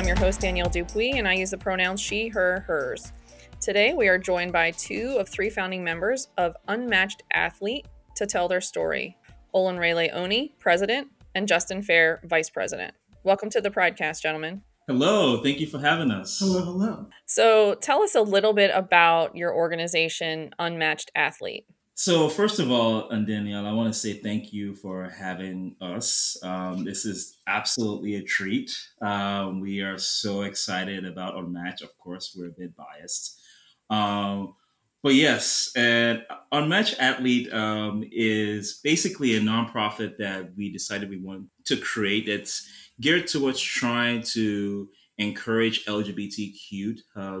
I'm your host, Danielle Dupuis, and I use the pronouns she, her, hers. Today, we are joined by two of three founding members of Unmatched Athlete to tell their story Olin Rayleigh Oni, President, and Justin Fair, Vice President. Welcome to the Pridecast, gentlemen. Hello, thank you for having us. Hello, hello. So, tell us a little bit about your organization, Unmatched Athlete. So, first of all, and Danielle, I want to say thank you for having us. Um, this is absolutely a treat. Um, we are so excited about Unmatched. Of course, we're a bit biased. Um, but yes, and Unmatched Athlete um, is basically a nonprofit that we decided we want to create. It's geared towards trying to encourage LGBTQ uh,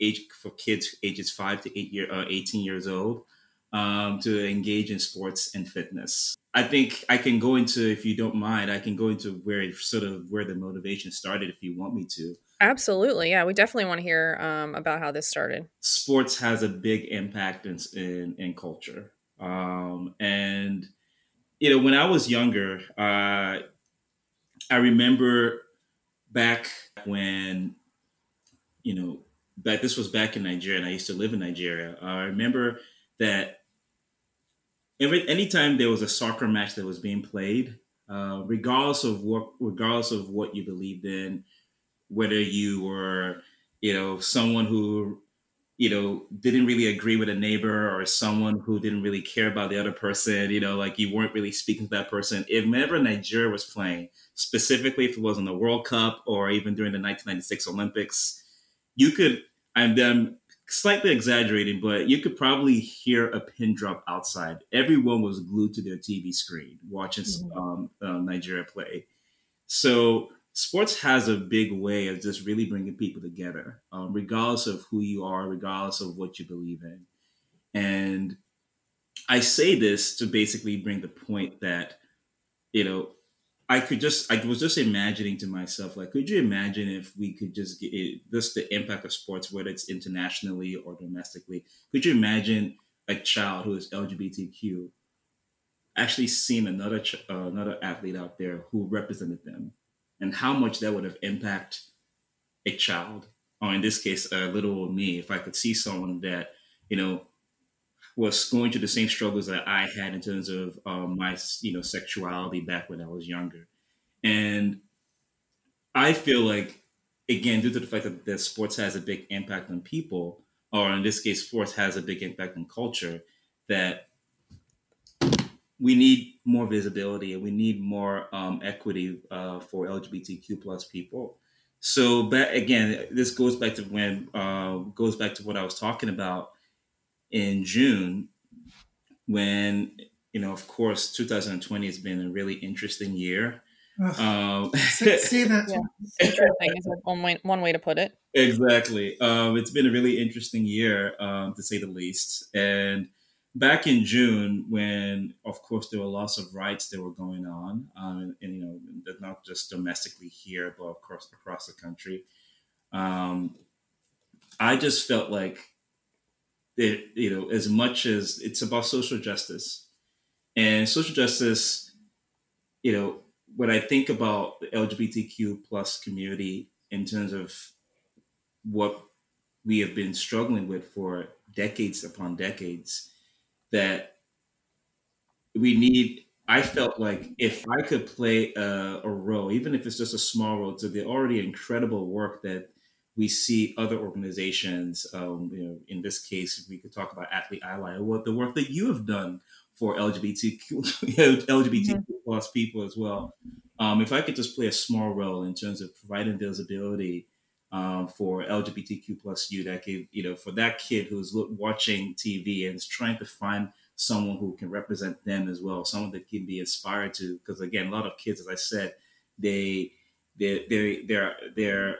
age for kids ages five to eight year, uh, 18 years old um, to engage in sports and fitness. I think I can go into, if you don't mind, I can go into where sort of where the motivation started, if you want me to. Absolutely, yeah, we definitely want to hear um, about how this started. Sports has a big impact in in, in culture, um, and you know, when I was younger, uh, I remember back when you know, back this was back in Nigeria, and I used to live in Nigeria. I remember that every anytime there was a soccer match that was being played, uh, regardless of what regardless of what you believed in, whether you were you know someone who you know didn't really agree with a neighbor or someone who didn't really care about the other person you know like you weren't really speaking to that person. If whenever nigeria was playing specifically if it was in the world cup or even during the 1996 olympics you could and then slightly exaggerating, but you could probably hear a pin drop outside. Everyone was glued to their TV screen watching mm-hmm. um, uh, Nigeria play. So sports has a big way of just really bringing people together, um, regardless of who you are, regardless of what you believe in. And I say this to basically bring the point that, you know, I could just, I was just imagining to myself, like, could you imagine if we could just get it, just the impact of sports, whether it's internationally or domestically? Could you imagine a child who is LGBTQ actually seeing another ch- uh, another athlete out there who represented them, and how much that would have impact a child, or in this case, a little me, if I could see someone that you know was going through the same struggles that I had in terms of um, my you know sexuality back when I was younger, and I feel like again due to the fact that, that sports has a big impact on people, or in this case, sports has a big impact on culture, that we need more visibility and we need more um, equity uh, for LGBTQ plus people. So, but again, this goes back to when uh, goes back to what I was talking about in June when you know, of course, 2020 has been a really interesting year. Um, see, that. Yeah. Interesting is one way, one way to put it. Exactly. Um, it's been a really interesting year, um, to say the least. And back in June, when, of course, there were lots of riots that were going on, um, and, and, you know, not just domestically here, but of course across the country, um, I just felt like you know, as much as it's about social justice and social justice, you know, when I think about the LGBTQ plus community in terms of what we have been struggling with for decades upon decades, that we need. I felt like if I could play a, a role, even if it's just a small role, to the already incredible work that we see other organizations, um, you know, in this case, we could talk about Athlete Ally, what the work that you have done for LGBTQ LGBTQ mm-hmm. plus people as well. Um, if I could just play a small role in terms of providing visibility um, for LGBTQ plus youth, that could, you know, for that kid who's look, watching TV and is trying to find someone who can represent them as well, someone that can be inspired to. Because again, a lot of kids, as I said, they they they they're they're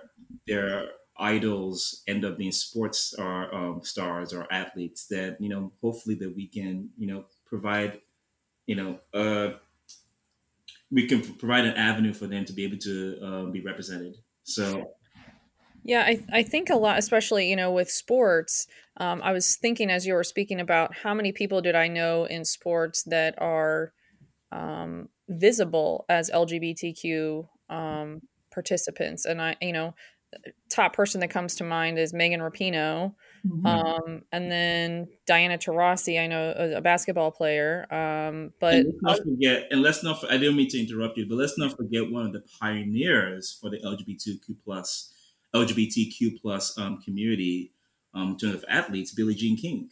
they're idols end up being sports or um, stars or athletes that you know hopefully that we can you know provide you know uh, we can provide an avenue for them to be able to uh, be represented so yeah I, I think a lot especially you know with sports um, i was thinking as you were speaking about how many people did i know in sports that are um, visible as lgbtq um, participants. And I, you know, top person that comes to mind is Megan Rapinoe. Mm-hmm. Um, and then Diana Taurasi, I know a, a basketball player. Um, but and let's not forget, and let's not, I didn't mean to interrupt you, but let's not forget one of the pioneers for the LGBTQ plus, LGBTQ plus um, community um, in terms of athletes, Billie Jean King.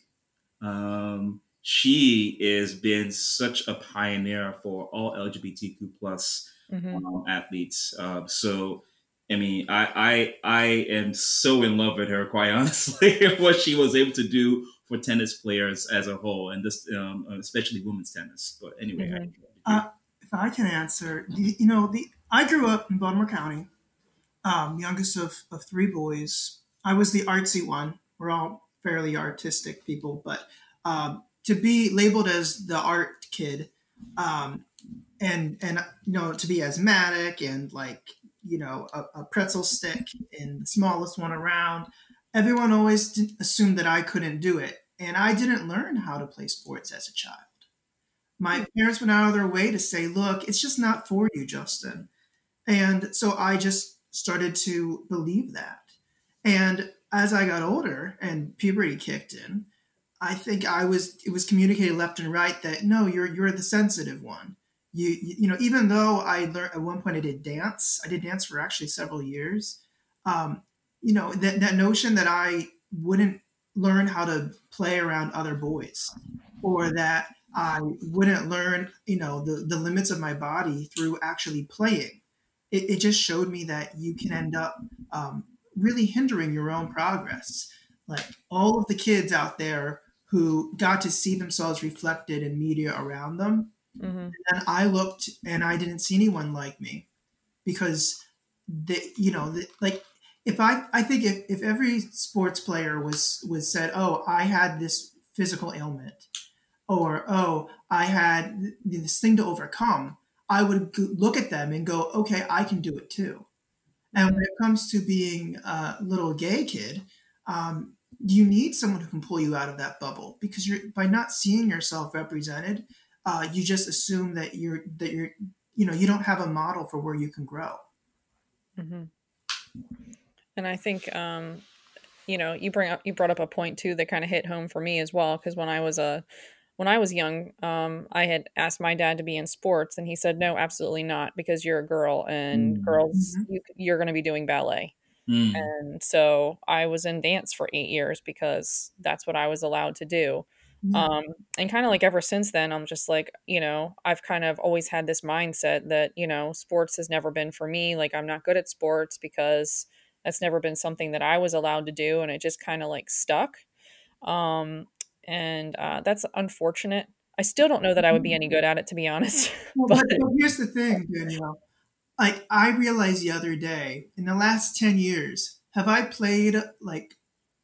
Um, she has been such a pioneer for all LGBTQ plus mm-hmm. um, athletes. Uh, so, I mean, I, I I am so in love with her, quite honestly, what she was able to do for tennis players as a whole, and this um, especially women's tennis. But anyway, mm-hmm. I, uh, if I can answer, you know, the I grew up in Baltimore County, um, youngest of, of three boys. I was the artsy one. We're all fairly artistic people, but um, to be labeled as the art kid, um, and and you know to be asthmatic and like you know a, a pretzel stick and the smallest one around, everyone always assumed that I couldn't do it, and I didn't learn how to play sports as a child. My parents went out of their way to say, "Look, it's just not for you, Justin," and so I just started to believe that. And as I got older and puberty kicked in, I think I was it was communicated left and right that no, you're you're the sensitive one. You you know even though I learned at one point I did dance, I did dance for actually several years. Um, you know that that notion that I wouldn't learn how to play around other boys, or that I wouldn't learn you know the the limits of my body through actually playing. It, it just showed me that you can end up um, really hindering your own progress. Like all of the kids out there who got to see themselves reflected in media around them. Mm-hmm. And I looked and I didn't see anyone like me because they, you know, the, like if I, I think if, if every sports player was, was said, Oh, I had this physical ailment or, Oh, I had this thing to overcome, I would look at them and go, okay, I can do it too. And when it comes to being a little gay kid, um, you need someone who can pull you out of that bubble because you're by not seeing yourself represented uh, you just assume that you're that you're you know you don't have a model for where you can grow mm-hmm. and i think um you know you bring up you brought up a point too that kind of hit home for me as well because when i was a when i was young um, i had asked my dad to be in sports and he said no absolutely not because you're a girl and mm-hmm. girls you, you're going to be doing ballet Mm. And so I was in dance for eight years because that's what I was allowed to do. Mm. Um, and kind of like ever since then, I'm just like, you know, I've kind of always had this mindset that, you know, sports has never been for me. Like, I'm not good at sports because that's never been something that I was allowed to do. And it just kind of like stuck. Um, and uh, that's unfortunate. I still don't know that I would be any good at it, to be honest. Well, but, but here's the thing, Danielle like I realized the other day, in the last 10 years, have I played like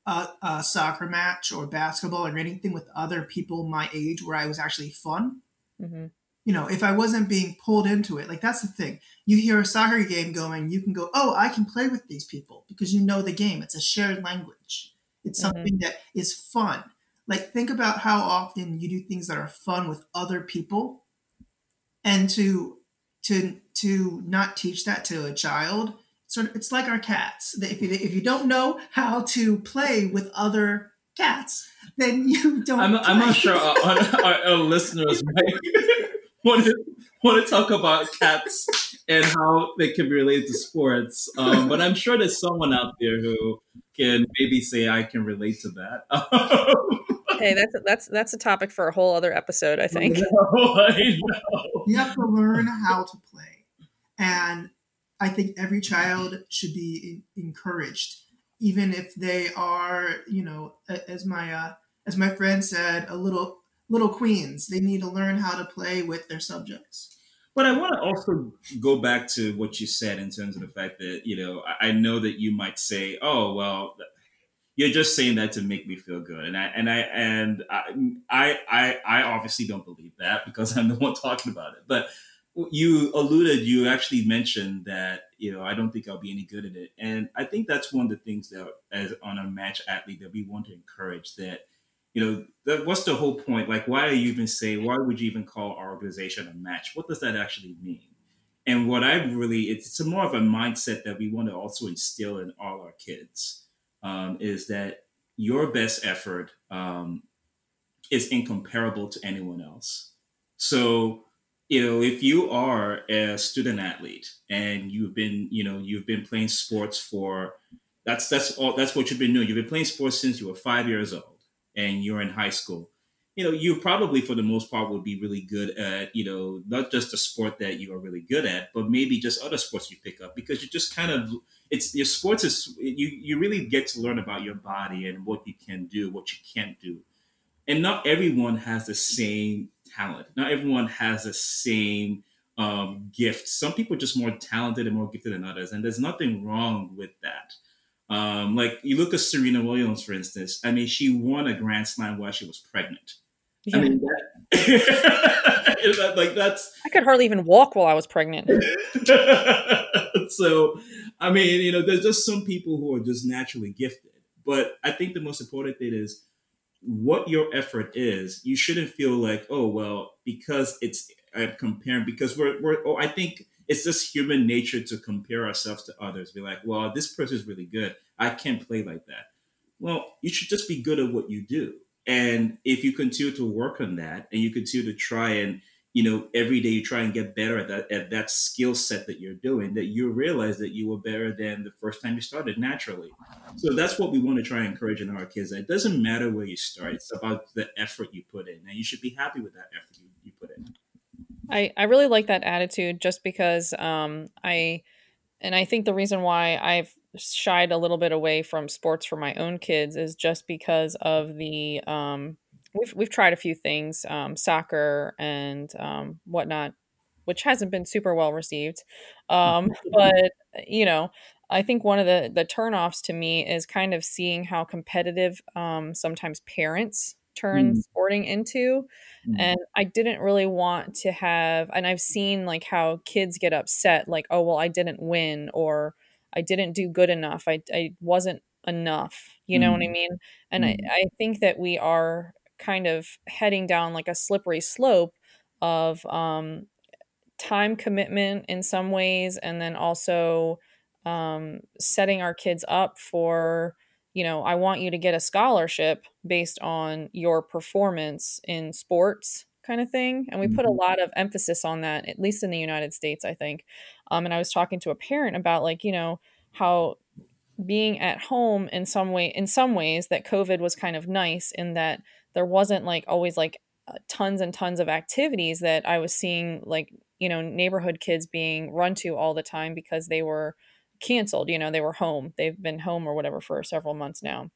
a, a, soccer match or basketball or anything with other people my age where I was actually fun? Mm-hmm. You know, if I wasn't being pulled into it, like that's the thing. You hear a soccer game going, you can go, oh, I can play with these people because you know the game. It's a shared language. It's mm-hmm. something mm-hmm. that is fun. Like, think about how often you do things that are fun with other people and to to to not teach that to a child sort of it's like our cats. If you, if you don't know how to play with other cats then you don't i'm, I'm not sure our, our, our listeners might want to want to talk about cats and how they can be related to sports. Um, but i'm sure there's someone out there who can maybe say i can relate to that. Hey, that's that's that's a topic for a whole other episode, I think. I know, I know. You have to learn how to play, and I think every child should be encouraged, even if they are, you know, as my uh, as my friend said, a little little queens. They need to learn how to play with their subjects. But I want to also go back to what you said in terms of the fact that you know I know that you might say, "Oh, well, you're just saying that to make me feel good and i and i and i i i obviously don't believe that because i'm the one talking about it but you alluded you actually mentioned that you know i don't think i'll be any good at it. And i think that's one of the things that as Unmatched Athlete that we want to encourage that you know that, what's the whole point? Like why are you even say why would you even call our organization Unmatched? What does that actually mean? And what I really, it's a more of a mindset that we want to also instill in all our kids um, is that your best effort um, is incomparable to anyone else. So, you know, if you are a student athlete and you've been, you know, you've been playing sports for that's that's all that's what you've been doing. You've been playing sports since you were five years old and you're in high school. You know, you probably for the most part would be really good at, you know, not just the sport that you are really good at, but maybe just other sports you pick up because you just kind of it's your sports is you you really get to learn about your body and what you can do, what you can't do. And not everyone has the same talent. Not everyone has the same um, gift. Some people are just more talented and more gifted than others, and there's nothing wrong with that. Um, like you look at Serena Williams, for instance. I mean, she won a Grand Slam while she was pregnant. Yeah. I mean, that, like that's. I could hardly even walk while I was pregnant. so, I mean, you know, there's just some people who are just naturally gifted. But I think the most important thing is what your effort is. You shouldn't feel like, oh well, because it's I'm comparing because we're we're. Oh, I think it's just human nature to compare ourselves to others. Be like, well, this person is really good. I can't play like that. Well, you should just be good at what you do. And if you continue to work on that and you continue to try and, you know, every day you try and get better at that at that skill set that you're doing, that you realize that you were better than the first time you started naturally. So that's what we want to try and encourage in our kids. It doesn't matter where you start, it's about the effort you put in. And you should be happy with that effort you, you put in. I, I really like that attitude just because um, I and I think the reason why I've shied a little bit away from sports for my own kids is just because of the um, we've we've tried a few things um, soccer and um, whatnot which hasn't been super well received um, but you know I think one of the the turnoffs to me is kind of seeing how competitive um, sometimes parents turn Mm, sporting into mm, and I didn't really want to have and I've seen like how kids get upset like oh well I didn't win or I didn't do good enough. I I wasn't enough you know what I mm, mean? And I mm, I think that we are kind of heading down like a slippery slope of um time commitment in some ways and then also um, setting our kids up for you know i want you to get a scholarship based on your performance in sports kind of thing. And we put a mhm, lot of emphasis on that at least in the united states i think. Um, and i was talking to a parent about like you know how being at home in some way in some ways that covid was kind of nice in that there wasn't like always like uh, tons and tons of activities that i was seeing like you know neighborhood kids being run to all the time because they were canceled you know they were home they've been home or whatever for several months now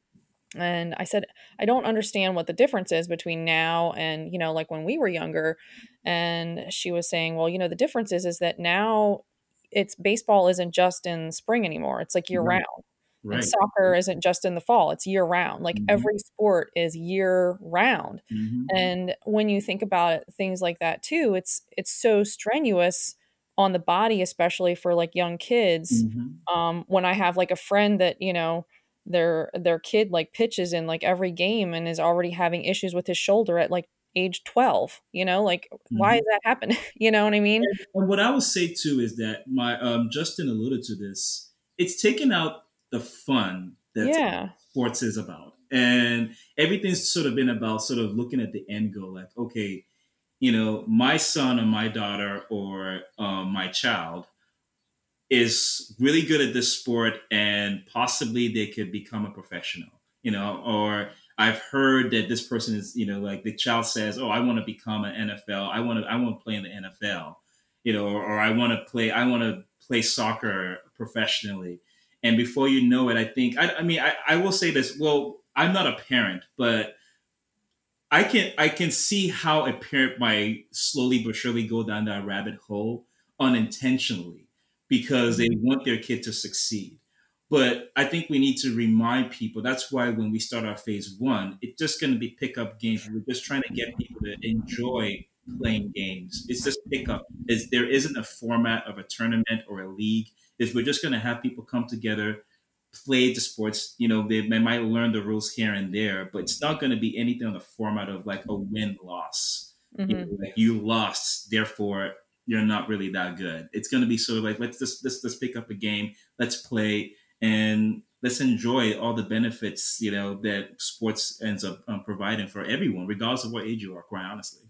and I said, I don't understand what the difference is between now and, you know, like when we were younger. And she was saying, well, you know, the difference is, is that now it's baseball isn't just in spring anymore. It's like year round. And right. soccer isn't just in the fall, it's year round. Like Mhm, every sport is year round. mhm, And when you think about it, things like that too, it's it's so strenuous on the body, especially for like young kids. mhm, Um, when I have like a friend that, you know, their their kid like pitches in like every game and is already having issues with his shoulder at like age 12, you know, like why mhm. is that happening? you know what I mean? And what I would say too is that my um, Justin alluded to this. It's taken out the fun that Yeah. sports is about, and everything's sort of been about sort of looking at the end goal. Like, okay, you know, my son or my daughter or um, my child is really good at this sport and possibly they could become a professional, you know, or I've heard that this person is, you know, like the child says, "Oh, I want to become an NFL. I want to I want to play in the NFL." You know, or, or I want to play I want to play soccer professionally. And before you know it, I think I, I mean I, I will say this, well, I'm not a parent, but I can I can see how a parent might slowly but surely go down that rabbit hole unintentionally because they want their kid to succeed. But I think we need to remind people. That's why when we start our phase one, it's just going to be pickup games. We're just trying to get people to enjoy playing games. It's just pickup. Is there isn't a format of a tournament or a league. Is we're just going to have people come together, play the sports. You know, they, they might learn the rules here and there, but it's not going to be anything on the format of like a win loss. You hmm know, like you lost, therefore you're not really that good. It's going to be sort of like let's just let's let's pick up a game, let's play, and let's enjoy all the benefits you know that sports ends up um, providing for everyone, regardless of what age you are. Quite honestly.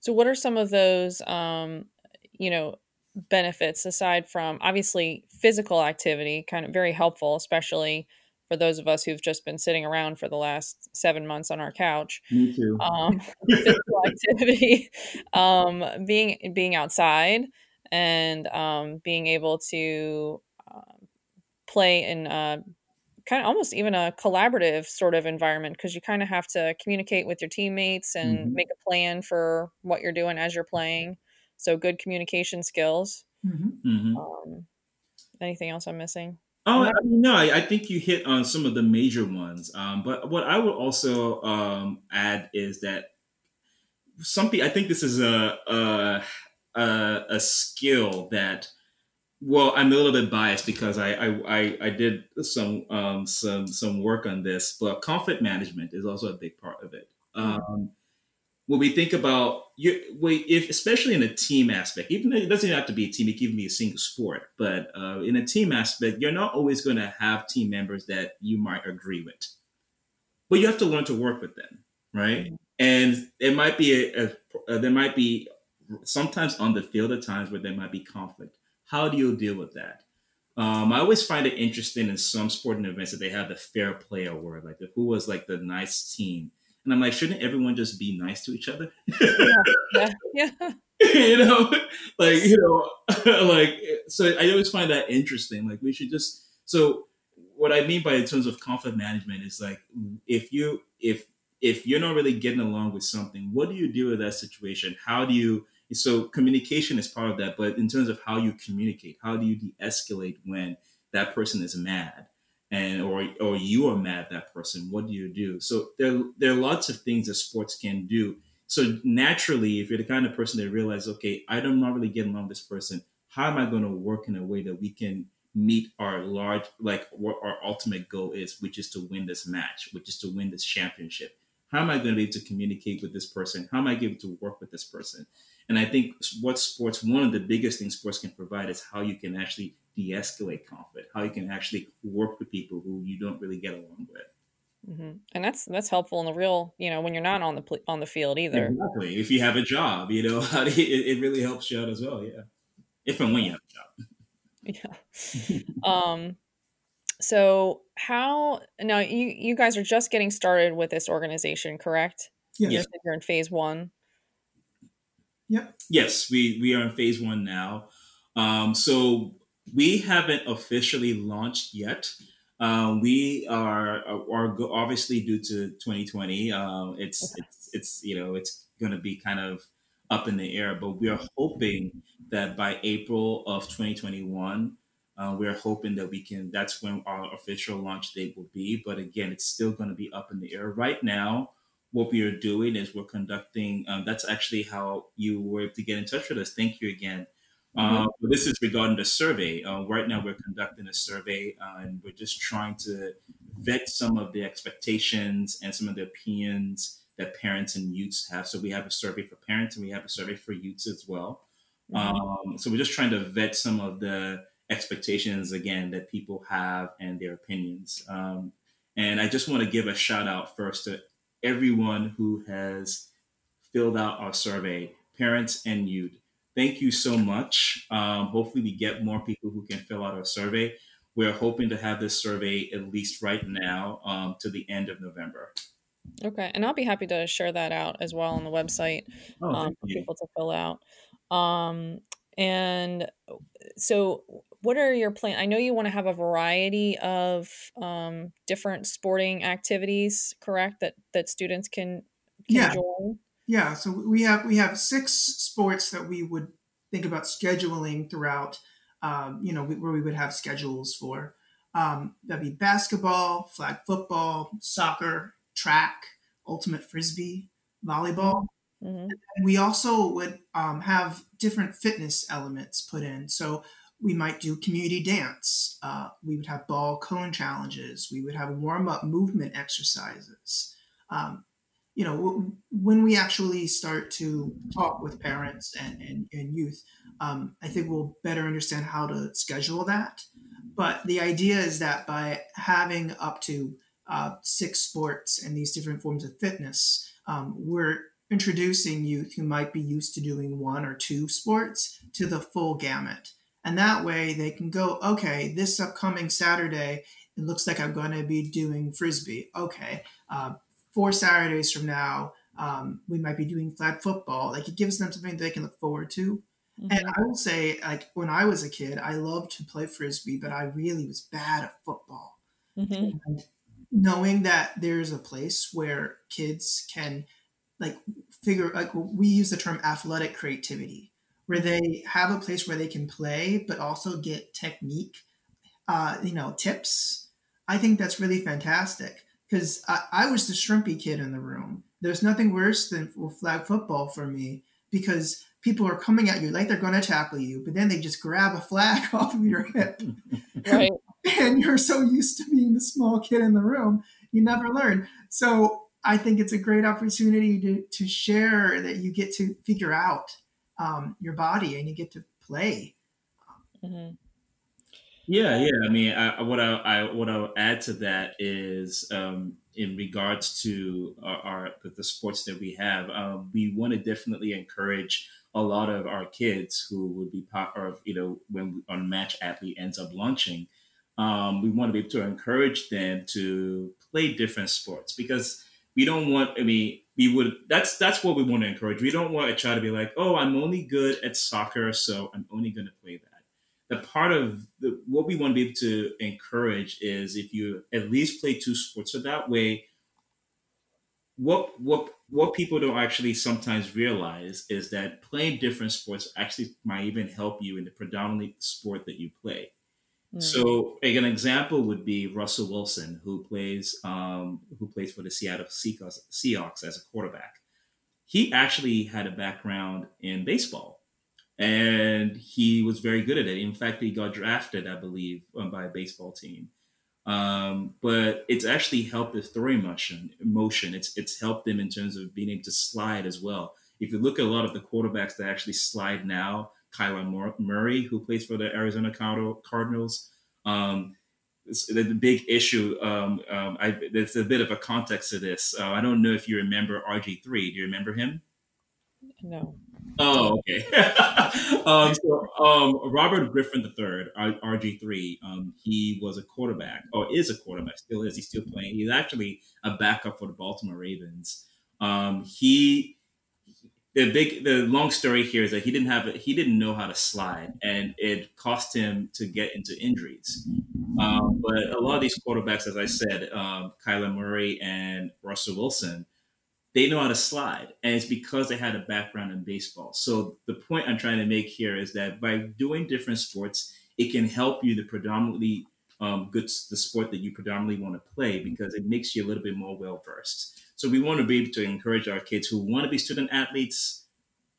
So, what are some of those, um, you know, benefits aside from obviously physical activity? Kind of very helpful, especially for those of us who've just been sitting around for the last seven months on our couch. Me too. Um, physical activity, um, being being outside, and um, being able to uh, play in uh, kind of almost even a collaborative sort of environment because you kind of have to communicate with your teammates and Mhm. make a plan for what you're doing as you're playing. So good communication skills. Mhm. Mhm. Um, anything else I'm missing? Oh, I'm I not- mean, no, I, I think you hit on some of the major ones. Um, but what I would also um, add is that some people, I think this is a, a a a skill that. Well, I'm a little bit biased because I I, I, I did some um, some some work on this, but conflict management is also a big part of it. Um, when we think about you, we, if especially in a team aspect, even though it doesn't have to be a team, it can be a single sport. But uh, in a team aspect, you're not always going to have team members that you might agree with, but you have to learn to work with them, right? Mhm. And it might be a, a, a there might be sometimes on the field at times where there might be conflict. How do you deal with that? Um, I always find it interesting in some sporting events that they have the fair play award, like the, who was like the nice team. And I'm like, shouldn't everyone just be nice to each other? yeah, yeah. you know, like you know, like so. I always find that interesting. Like we should just. So what I mean by in terms of conflict management is like if you if if you're not really getting along with something, what do you do with that situation? How do you so communication is part of that, but in terms of how you communicate, how do you de-escalate when that person is mad? And or or you are mad at that person what do you do? So there there are lots of things that sports can do. So naturally if you're the kind of person that realizes okay i'm not really getting along with this person how am i going to work in a way that we can meet our large like what our ultimate goal is which is to win this match which is to win this championship? How am i going to be able to communicate with this person? How am i able to work with this person? And i think what sports one of the biggest things sports can provide is how you can actually de-escalate conflict how you can actually work with people who you don't really get along with hmm And that's that's helpful in the real, you know, when you're not on the pl- on the field either. exactly if you have a job you know how do you, it, it really helps you out as well yeah if and when you have a job Yeah. um. So how now you you guys are just getting started with this organization, correct? Yes. You Yeah. You're in phase one. Yep. Yes, we we are in phase one now. Um, so we haven't officially launched yet. Um, we are are obviously due to 2020. Um, it's it's it's you know it's going to be kind of up in the air, but we are hoping that by April of 2021. Uh, we're hoping that we can. That's when our official launch date will be. But again, it's still going to be up in the air right now what we are doing is we're conducting. Um, that's actually how you were able to get in touch with us. Thank you again. Uh, this is regarding the survey. Uh, right now, we're conducting a survey, uh, and we're just trying to vet some of the expectations and some of the opinions that parents and youths have. So we have a survey for parents, and we have a survey for youths as well. Um, so we're just trying to vet some of the expectations again that people have and their opinions. Um, and I just want to give a shout out first to everyone who has filled out our survey, parents and youth. Thank you so much. Um, hopefully, we get more people who can fill out our survey. We're hoping to have this survey at least right now um, to the end of November. Okay, and I'll be happy to share that out as well on the website Oh, um, for people to fill out. Um, and so, what are your plan? I know you want to have a variety of um, different sporting activities, correct? That that students can can Yeah. join. Yeah, so we have we have six sports that we would think about scheduling throughout. Um, you know, we, where we would have schedules for. Um, that'd be basketball, flag football, soccer, track, ultimate frisbee, volleyball. hmm And we also would um, have different fitness elements put in. So we might do community dance. Uh, we would have ball cone challenges. We would have warm up movement exercises. Um, you know, when we actually start to talk with parents and, and, and youth, um, I think we'll better understand how to schedule that. But the idea is that by having up to uh, six sports and these different forms of fitness, um, we're introducing youth who might be used to doing one or two sports to the full gamut. And that way they can go, okay, this upcoming Saturday, it looks like I'm going to be doing frisbee. Okay, uh, four Saturdays from now, um, we might be doing flag football. Like it gives them something they can look forward to. Mm-hmm. And I will say, like when I was a kid, I loved to play frisbee, but I really was bad at football. Mm-hmm. And knowing that there's a place where kids can like figure like we use the term athletic creativity where they have a place where they can play but also get technique uh, you know tips i think that's really fantastic because I, I, was the shrimpy kid in the room there's nothing worse than flag football for me because people are coming at you like they're going to tackle you but then they just grab a flag off of your hip right and you're so used to being the small kid in the room you never learn so I think it's a great opportunity to, to share that you get to figure out um, your body and you get to play. Mm-hmm. Yeah, yeah. I mean, I, what I, I what I'll add to that is um, in regards to our, our the sports that we have, um, we want to definitely encourage a lot of our kids who would be part of you know when Unmatched Athlete ends up launching. Um, we want to be able to encourage them to play different sports because we don't want i mean we would that's that's what we want to encourage we don't want a child to be like oh i'm only good at soccer so i'm only going to play that the part of the, what we want to be able to encourage is if you at least play two sports so that way what what what people don't actually sometimes realize is that playing different sports actually might even help you in the predominantly sport that you play Mm. So like an example would be Russell Wilson, who plays um, who plays for the Seattle Seahawks, Seahawks as a quarterback. He actually had a background in baseball, and he was very good at it. In fact, he got drafted, I believe, um, by a baseball team. Um, but it's actually helped his throwing motion. Motion. It's it's helped him in terms of being able to slide as well. If you look at a lot of the quarterbacks that actually slide now, Kyler Murray, who plays for the Arizona Cardinals. Um, the, the, big issue, um, um, I, there's a bit of a context to this. Uh, I don't know if you remember RG3. Do you remember him? No. Oh, okay. um, so um, Robert Griffin III, RG3, um, he was a quarterback, or is a quarterback, still is. He's still playing. He's actually a backup for the Baltimore Ravens. Um, he the big the long story here is that he didn't have a, he didn't know how to slide and it cost him to get into injuries um, but a lot of these quarterbacks as i said um, kyler murray and russell wilson they know how to slide and it's because they had a background in baseball so the point i'm trying to make here is that by doing different sports it can help you the predominantly um, good the sport that you predominantly want to play because it makes you a little bit more well versed so we want to be able to encourage our kids who want to be student athletes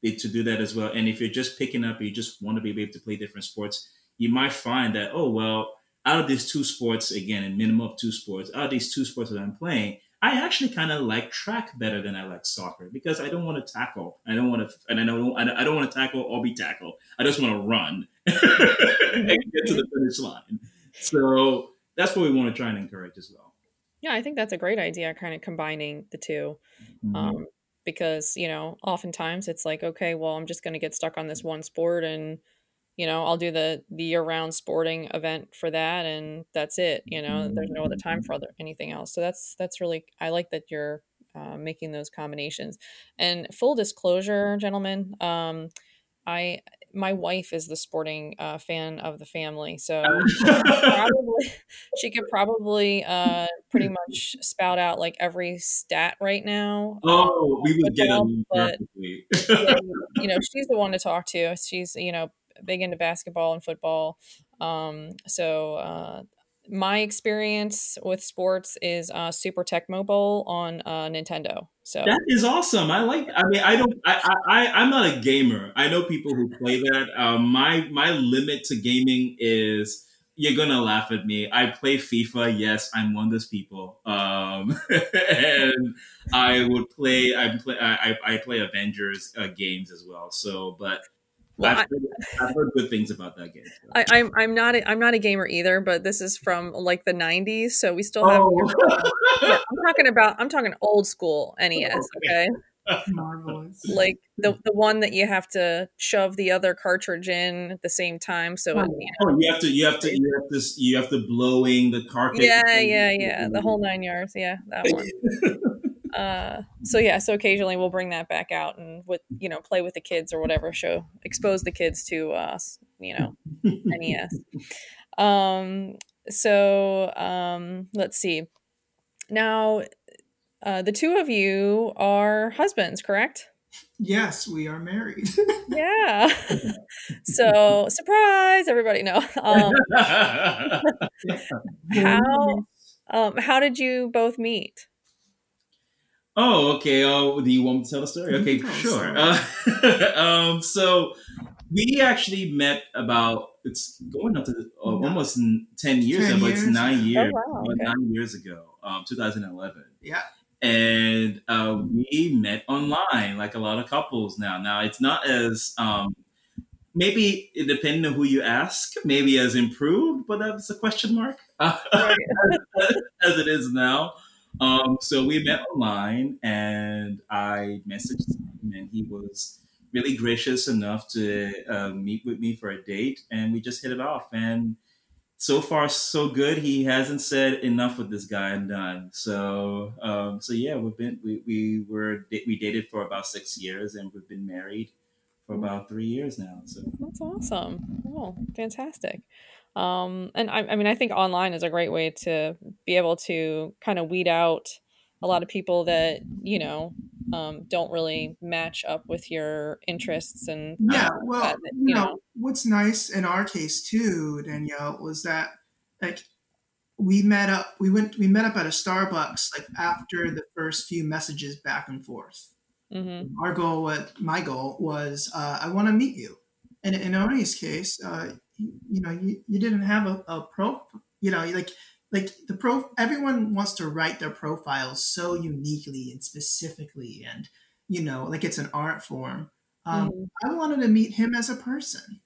to do that as well. And if you're just picking up, you just want to be able to play different sports, you might find that, oh, well, out of these two sports, again, a minimum of two sports, out of these two sports that I'm playing, I actually kind of like track better than I like soccer because I don't want to tackle. I don't want to, and I don't, I don't want to tackle or be tackled. I just want to run and get to the finish line. So that's what we want to try and encourage as well. Yeah, I think that's a great idea, kind of combining the 2 mm-hmm. um, because you know, oftentimes it's like, okay, well, I'm just going to get stuck on this one sport, and you know, I'll do the the year round sporting event for that, and that's it. You know, there's no other time for other anything else. So that's that's really I like that you're uh, making those combinations. And full disclosure, gentlemen, um, I my wife is the sporting uh, fan of the family, so probably, she could probably uh, pretty much spout out like every stat right now. Um, oh, um, we would get them but yeah, you know, she's the one to talk to. She's you know big into basketball and football. Um, so uh, my experience with sports is uh, Super Tecmo Bowl on uh, Nintendo. So that is awesome. I like. I mean, I don't. I, I I'm not a gamer. I know people who play that. Um, my my limit to gaming is you're gonna laugh at me. I play FIFA. Yes, I'm one of those people. Um, and I would play. I play. I, I play Avengers uh, games as well. So, but well, I've, heard, I've, heard, good things about that game. So. I, am I'm, I'm not a, I'm not a gamer either, but this is from like the '90s, so we still have. Oh. yeah, I'm talking about I'm talking old school NES. Okay. Marvelous. Like the the one that you have to shove the other cartridge in at the same time. So oh, you, know, oh, you have to you have to you have to you have to blowing the cartridge. Yeah, yeah, yeah. The whole nine yards. Yeah, that one. uh, so yeah, so occasionally we'll bring that back out and with you know play with the kids or whatever. Show expose the kids to uh, you know NES. Um. So um. Let's see. Now uh, the two of you are husbands, correct? Yes, we are married. yeah. so surprise, everybody! No. Um, how um, how did you both meet? Oh, okay. Oh, do you want me to tell the story? Okay, sure. Uh, um, so we actually met about it's going up to uh, almost ten years 10 It's nine years, oh, wow. okay. nine years ago, um, 2011. Yeah and uh, we met online like a lot of couples now now it's not as um, maybe depending on who you ask maybe as improved but that's a question mark as, as, it is now um, so we met online and i messaged him and he was really gracious enough to uh, meet with me for a date and we just hit it off and so far so good. He hasn't said enough with this guy and done. So um, so yeah, we've been we, we were we dated for about six years and we've been married for about three years now. So that's awesome. Oh, fantastic. Um, and I, I mean, I think online is a great way to be able to kind of weed out a lot of people that you know um, don't really match up with your interests and yeah um, well that, you, you know, know, what's nice in our case too danielle was that like we met up we went we met up at a starbucks like after the first few messages back and forth. Mm-hmm. our goal what my goal was uh, i want to meet you. And in Oni's case uh, you, know you, you didn't have a, a pro you know like like the pro everyone wants to write their profiles so uniquely and specifically and you know like it's an art form um, mm-hmm. i wanted to meet him as a person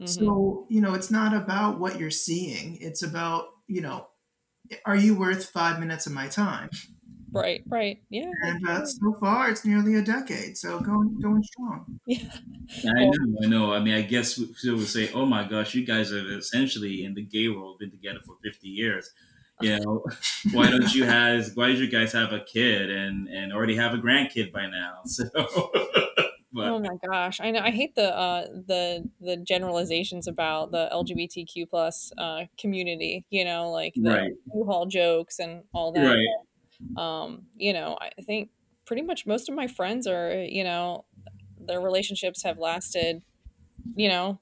mm-hmm. so you know it's not about what you're seeing it's about you know are you worth five minutes of my time Right, right, yeah. And uh, so far, it's nearly a decade, so going going strong. Yeah, I know, I know. I mean, I guess people would say, "Oh my gosh, you guys have essentially in the gay world been together for fifty years." You know, why don't you have? Why did you guys have a kid and and already have a grandkid by now? So. But. Oh my gosh, I know. I hate the uh, the the generalizations about the LGBTQ plus uh, community. You know, like the right. U-Haul jokes and all that. Right um, you know, I think pretty much most of my friends are, you know, their relationships have lasted, you know,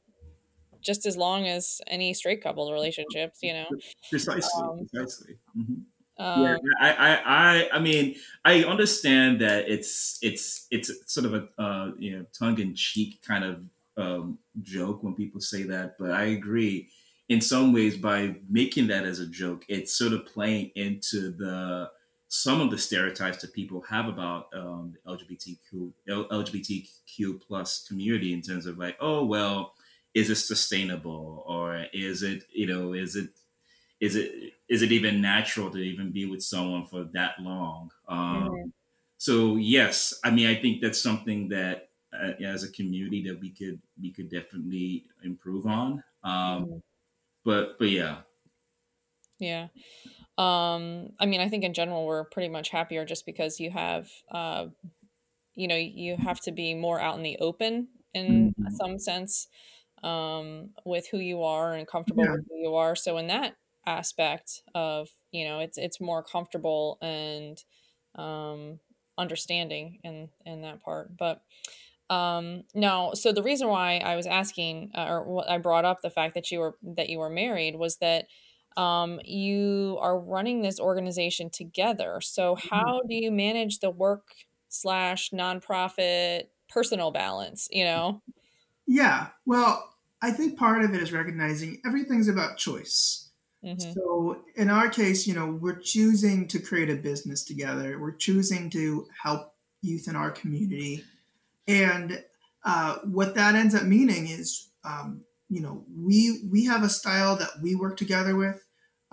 just as long as any straight couple relationships, you know. Precisely, um, precisely. Mm-hmm. Um, yeah, I, I, I, I mean, I understand that it's it's it's sort of a uh, you know tongue in cheek kind of um, joke when people say that, but I agree. In some ways, by making that as a joke, it's sort of playing into the some of the stereotypes that people have about um, the LGBTQ LGBTQ plus community in terms of like, oh well, is it sustainable or is it you know is it is it is it even natural to even be with someone for that long? Um, mm-hmm. So yes, I mean I think that's something that uh, as a community that we could we could definitely improve on. Um, mm-hmm. But but yeah, yeah um i mean i think in general we're pretty much happier just because you have uh you know you have to be more out in the open in mm-hmm. some sense um with who you are and comfortable yeah. with who you are so in that aspect of you know it's it's more comfortable and um understanding in in that part but um no so the reason why i was asking uh, or what i brought up the fact that you were that you were married was that um, you are running this organization together. So mm-hmm. how do you manage the work slash nonprofit personal balance? You know? Yeah. Well, I think part of it is recognizing everything's about choice. Mm-hmm. So in our case, you know, we're choosing to create a business together. We're choosing to help youth in our community, and uh, what that ends up meaning is, um, you know, we we have a style that we work together with,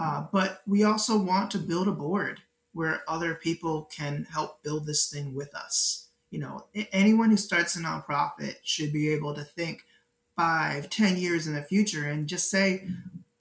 uh, but we also want to build a board where other people can help build this thing with us. You know, anyone who starts a nonprofit should be able to think five, ten years in the future and just say,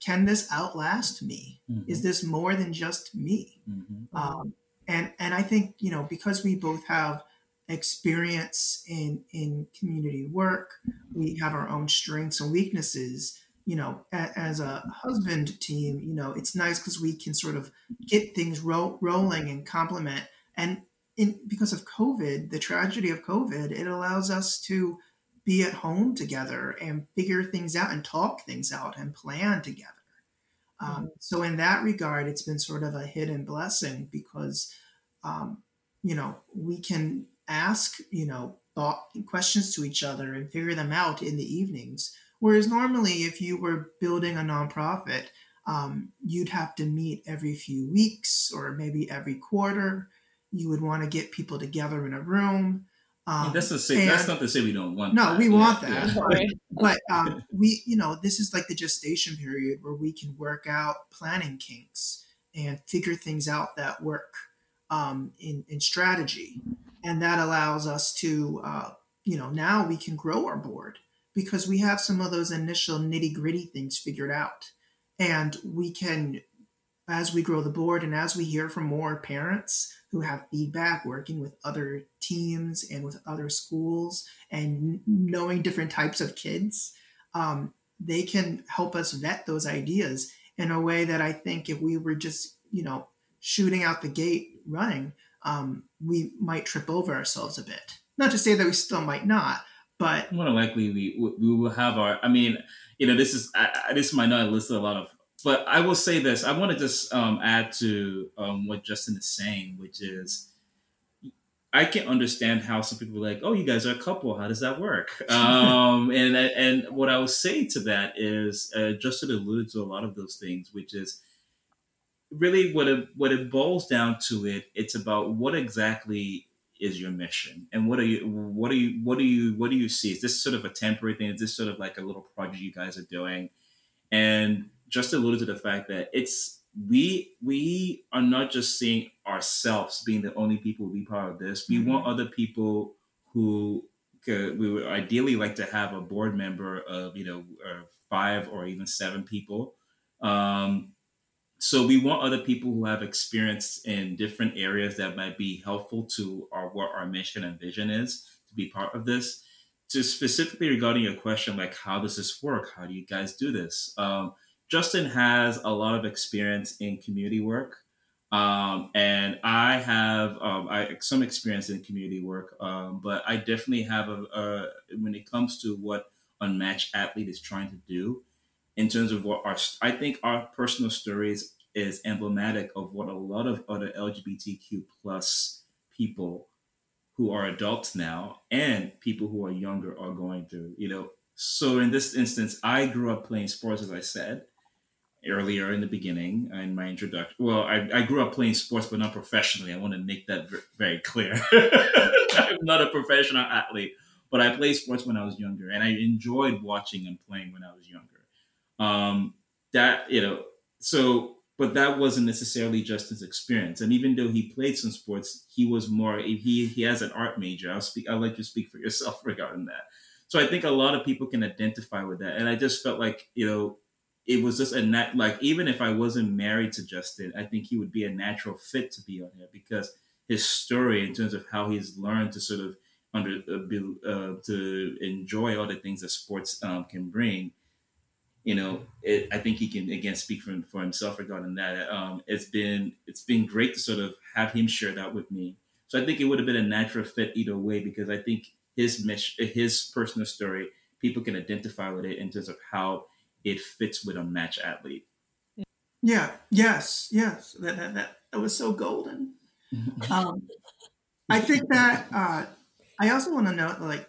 can this outlast me? Mm-hmm. Is this more than just me? Mm-hmm. Um, and and I think you know because we both have experience in in community work, we have our own strengths and weaknesses. You know, a, as a husband team, you know, it's nice because we can sort of get things ro- rolling and complement. And in because of COVID, the tragedy of COVID, it allows us to be at home together and figure things out and talk things out and plan together. Um, so in that regard, it's been sort of a hidden blessing because, um, you know, we can ask, you know, thought questions to each other and figure them out in the evenings. Whereas normally, if you were building a nonprofit, um, you'd have to meet every few weeks or maybe every quarter. You would want to get people together in a room. Um, that's, say, that's not to say we don't want. No, that. we yeah, want that. yeah. But, but um, we, you know, this is like the gestation period where we can work out planning kinks and figure things out that work um, in in strategy, and that allows us to, uh, you know, now we can grow our board because we have some of those initial nitty gritty things figured out, and we can, as we grow the board and as we hear from more parents who have feedback working with other teams and with other schools and knowing different types of kids, um, they can help us vet those ideas in a way that I think if we were just, you know, shooting out the gate running, um, we might trip over ourselves a bit. Not to say that we still might not, but more than likely we we will have our. I mean, you know, this is I, this might not list a lot of but I will say this: I want to just um, add to um, what Justin is saying, which is I can understand how some people are like, "Oh, you guys are a couple. How does that work?" um, and and what I will say to that is, uh, Justin alluded to a lot of those things, which is really what it what it boils down to. It it's about what exactly is your mission, and what are you what are you what do you what do you see? Is this sort of a temporary thing? Is this sort of like a little project you guys are doing? And Justin alluded to the fact that it's we we are not just seeing ourselves being the only people who be part of this. We Mhm. want other people who could, we would ideally like to have a board member of you know uh, five or even seven people. Um, so we want other people who have experience in different areas that might be helpful to our what our mission and vision is to be part of this. To specifically regarding your question, like how does this work? How do you guys do this? Um, Justin has a lot of experience in community work, um, and I have um, I, some experience in community work. Um, but I definitely have a, a when it comes to what Unmatched Athlete is trying to do, in terms of what our I think our personal stories is emblematic of what a lot of other LGBTQ plus people who are adults now and people who are younger are going through. You know, so in this instance, I grew up playing sports, as I said earlier in the beginning in my introduction. Well, I, I grew up playing sports, but not professionally. I want to make that very clear. I'm not a professional athlete, but I played sports when I was younger, and I enjoyed watching and playing when I was younger. Um, that you know, so but that wasn't necessarily just his experience. And even though he played some sports, he was more he he has an art major. I'll speak. I'll let you speak for yourself regarding that. So I think a lot of people can identify with that, and I just felt like you know it was just a nat like even if I wasn't married to Justin, I think he would be a natural fit to be on here because his story in terms of how he's learned to sort of under uh, uh, to enjoy all the things that sports um, can bring. You know, it, I think he can again speak for, for himself regarding that. Um, it's been it's been great to sort of have him share that with me. So I think it would have been a natural fit either way because I think his mission, his personal story, people can identify with it in terms of how it fits with Unmatched Athlete. yeah, yes, yes, that that, that, that was so golden. Um, I think that uh, I also want to note like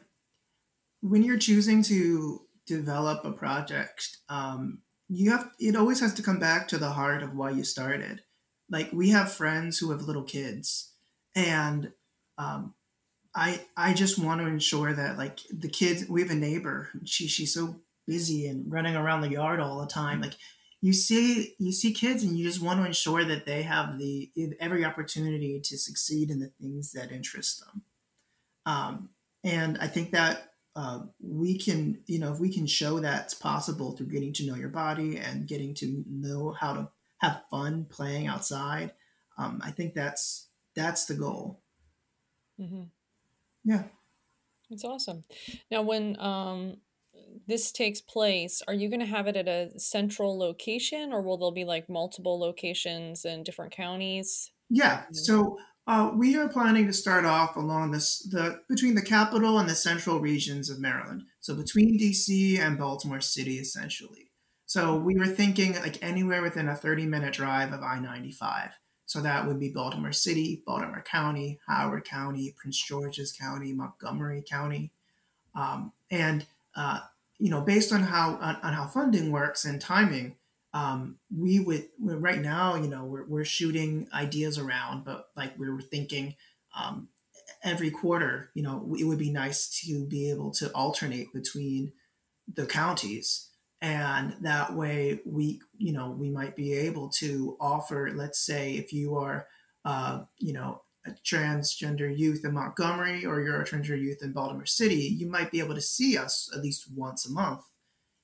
when you're choosing to develop a project, um, you have it always has to come back to the heart of why you started. Like we have friends who have little kids, and um, I I just want to ensure that like the kids. We have a neighbor. She she's so busy and running around the yard all the time. Like you see you see kids and you just want to ensure that they have the every opportunity to succeed in the things that interest them. Um, and I think that uh, we can, you know, if we can show that's possible through getting to know your body and getting to know how to have fun playing outside, um, I think that's that's the goal. Mm-hmm. Yeah, it's awesome. Now, when um, this takes place, are you going to have it at a central location, or will there be like multiple locations in different counties? Yeah. So uh, we are planning to start off along this the between the capital and the central regions of Maryland. So between DC and Baltimore City, essentially. So we were thinking like anywhere within a 30 minute drive of I 95. So that would be Baltimore City, Baltimore County, Howard County, Prince George's County, Montgomery County. Um, and, uh, you know, based on how, on, on how funding works and timing, um, we would right now, you know, we're, we're shooting ideas around, but like we were thinking um, every quarter, you know, it would be nice to be able to alternate between the counties. And that way we, you know, we might be able to offer, let's say if you are, uh, you know, a transgender youth in Montgomery or you're a transgender youth in Baltimore City, you might be able to see us at least once a month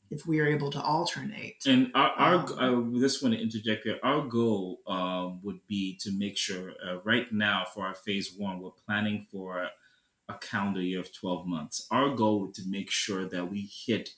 if we are able to alternate. And our, our um, I just want to interject here. Our goal um, would be to make sure uh, right now for our phase one, we're planning for a, a calendar year of 12 months. Our goal would to make sure that we hit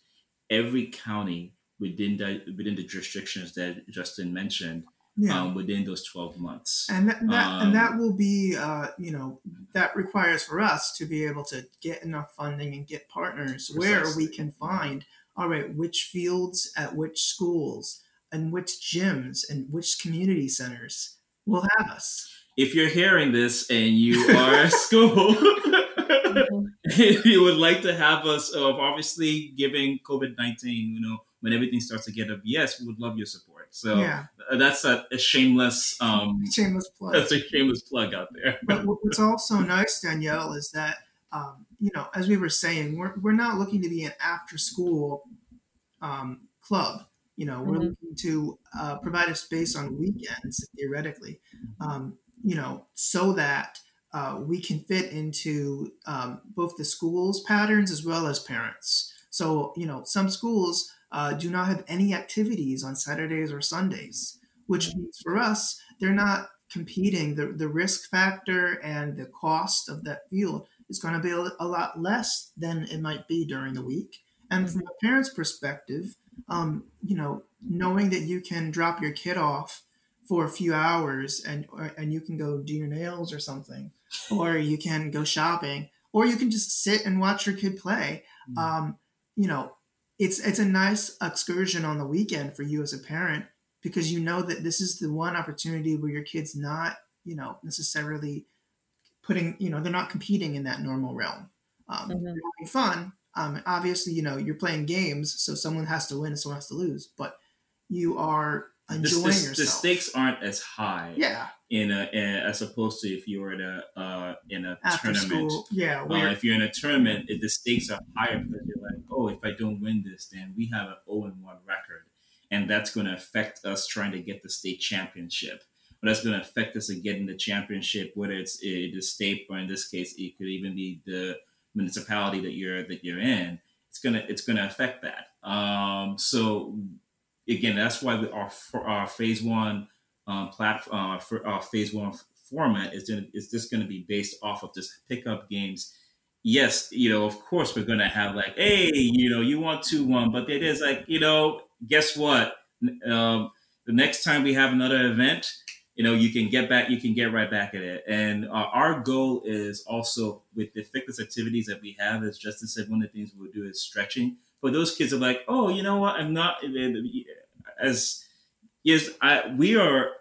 every county within the within the jurisdictions that Justin mentioned. Yeah. Um, within those 12 months and that, that um, and that will be uh, you know that requires for us to be able to get enough funding and get partners precisely. where we can find all right, which fields at which schools and which gyms and which community centers will have us. If you're hearing this and you are a school, if you would like to have us, uh, obviously, given COVID 19, you know, when everything starts to get up, yes, we would love your support. So yeah. Uh, that's a, a shameless, um, shameless plug. That's a shameless plug out there. but what's also nice, Danielle, is that um, you know, as we were saying, we're, we're not looking to be an after school um, club. You know, we're mm-hmm. looking to uh, provide a space on weekends, theoretically, um, you know, so that uh, we can fit into um, both the schools' patterns as well as parents. So, you know, some schools uh, do not have any activities on Saturdays or Sundays, which mm-hmm. means for us, they're not competing. The, the risk factor and the cost of that field is going to be a, a lot less than it might be during the week. And from a parent's perspective, um, you know, knowing that you can drop your kid off for a few hours and or, and you can go do your nails or something, or you can go shopping, or you can just sit and watch your kid play. Mm-hmm. Um, you know, it's it's a nice excursion on the weekend for you as a parent because you know that this is the one opportunity where your kid's not, you know, necessarily putting, you know, they're not competing in that normal realm. Um, mm-hmm. They're having fun. Um, obviously, you know, you're playing games, so someone has to win and someone has to lose, but you are enjoying the, the, yourself. The stakes aren't as high. Yeah. In a, in a, as opposed to if you were in a uh, in a After tournament. School. Yeah. Uh, if you're in a tournament, it, the stakes are higher because you're like, oh, if I don't win this, then we have an 0 1 record, and that's going to affect us trying to get the state championship but that's going to affect us again in the championship, whether it's uh, the state or in this case, it could even be the municipality that you're that you're in. It's gonna it's gonna affect that. Um, so again, that's why we, our our phase one um, platform uh, for our phase one format is gonna, is just going to be based off of just pickup games. Yes, you know, of course, we're going to have like, hey, you know, you want two one, but it is like, you know, guess what? Um, the next time we have another event, you know you can get back you can get right back at it. And uh, our goal is also with the fitness activities that we have as justin said one of the things we'll do is stretching. But those kids are like oh you know what? I'm not as yes i we are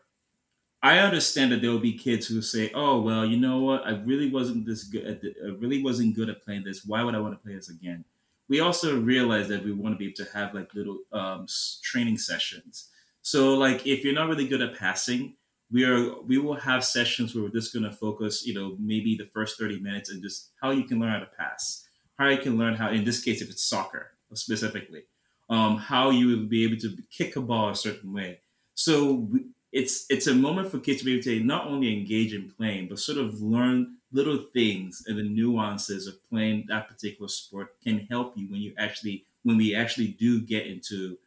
i understand that there will be kids who say oh well you know what? I really wasn't this good at the, i really wasn't good at playing this. Why would i want to play this again? We also realize that we want to be able to have like little um, training sessions. So like if you're not really good at passing, we are we will have sessions where we're just going to focus, you know, maybe the first 30 minutes and just how you can learn how to pass, how you can learn how, in this case, if it's soccer specifically, um, how you will be able to kick a ball a certain way. So it's it's a moment for kids to be able to not only engage in playing, but sort of learn little things and the nuances of playing that particular sport can help you when you actually when we actually do get into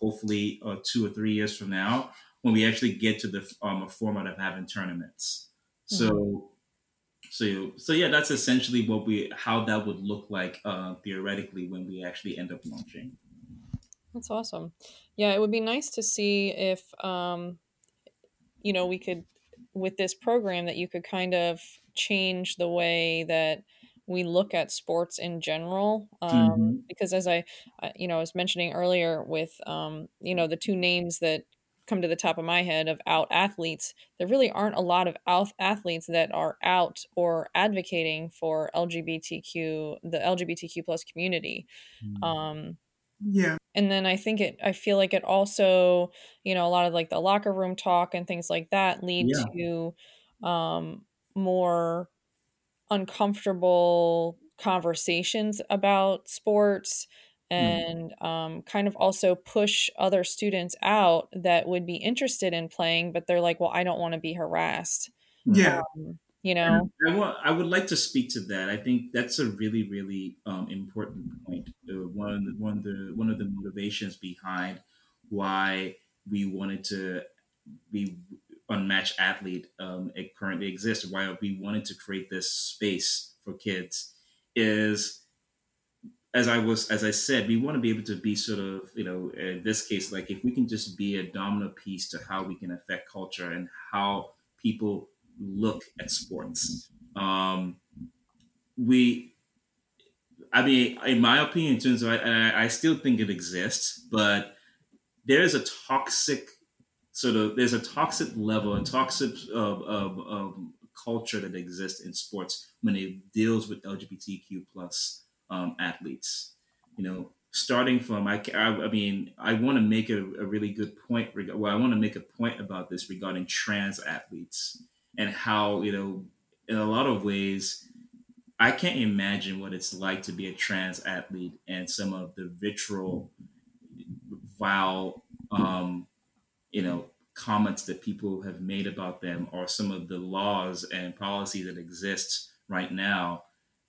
hopefully uh, two or three years from now when we actually get to the um, format of having tournaments. So. Mm-hmm. So, so yeah, that's essentially what we how that would look like uh, theoretically when we actually end up launching. That's awesome. Yeah, it would be nice to see if um, you know we could with this program that you could kind of change the way that we look at sports in general um, mm-hmm. because as I, I, you know i was mentioning earlier with um, you know the two names that come to the top of my head of out athletes there really aren't a lot of out athletes that are out or advocating for lgbtq the lgbtq plus community mm-hmm. um, yeah and then i think it i feel like it also you know a lot of like the locker room talk and things like that lead yeah. to um more uncomfortable conversations about sports. And mm. um, kind of also push other students out that would be interested in playing but they're like well i don't want to be harassed yeah. um, you know? I, want, I would like to speak to that. I think that's a really really um, important point uh, one of the one of the one of the motivations behind why we wanted to be unmatched athlete um, it currently exists why we wanted to create this space for kids is as i was as i said we want to be able to be sort of you know in this case like if we can just be a dominant piece to how we can affect culture and how people look at sports. Um, we, I mean, in my opinion, in terms of, I, I still think it exists, but there is a toxic sort of, there's a toxic level, a toxic of, of, of culture that exists in sports when it deals with LGBTQ plus um, athletes. You know, starting from I, I, I mean I want to make a, a, really good point. Well, I want to make a point about this regarding trans athletes and how you know in a lot of ways i can't imagine what it's like to be a trans athlete and some of the vitriol vile um, you know comments that people have made about them or some of the laws and policies that exists right now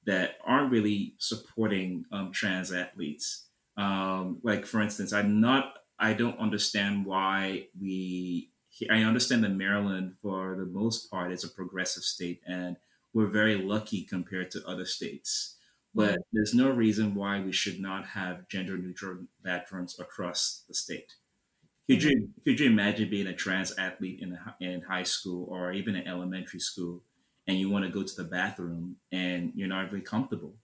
that aren't really supporting um, trans athletes um, like for instance i'm not i don't understand why we I understand that Maryland, for the most part, is a progressive state, and we're very lucky compared to other states. But mm-hmm. there's no reason why we should not have gender neutral bathrooms across the state. Could you could you imagine being a trans athlete in in high school or even in elementary school, and you want to go to the bathroom and you're not very comfortable?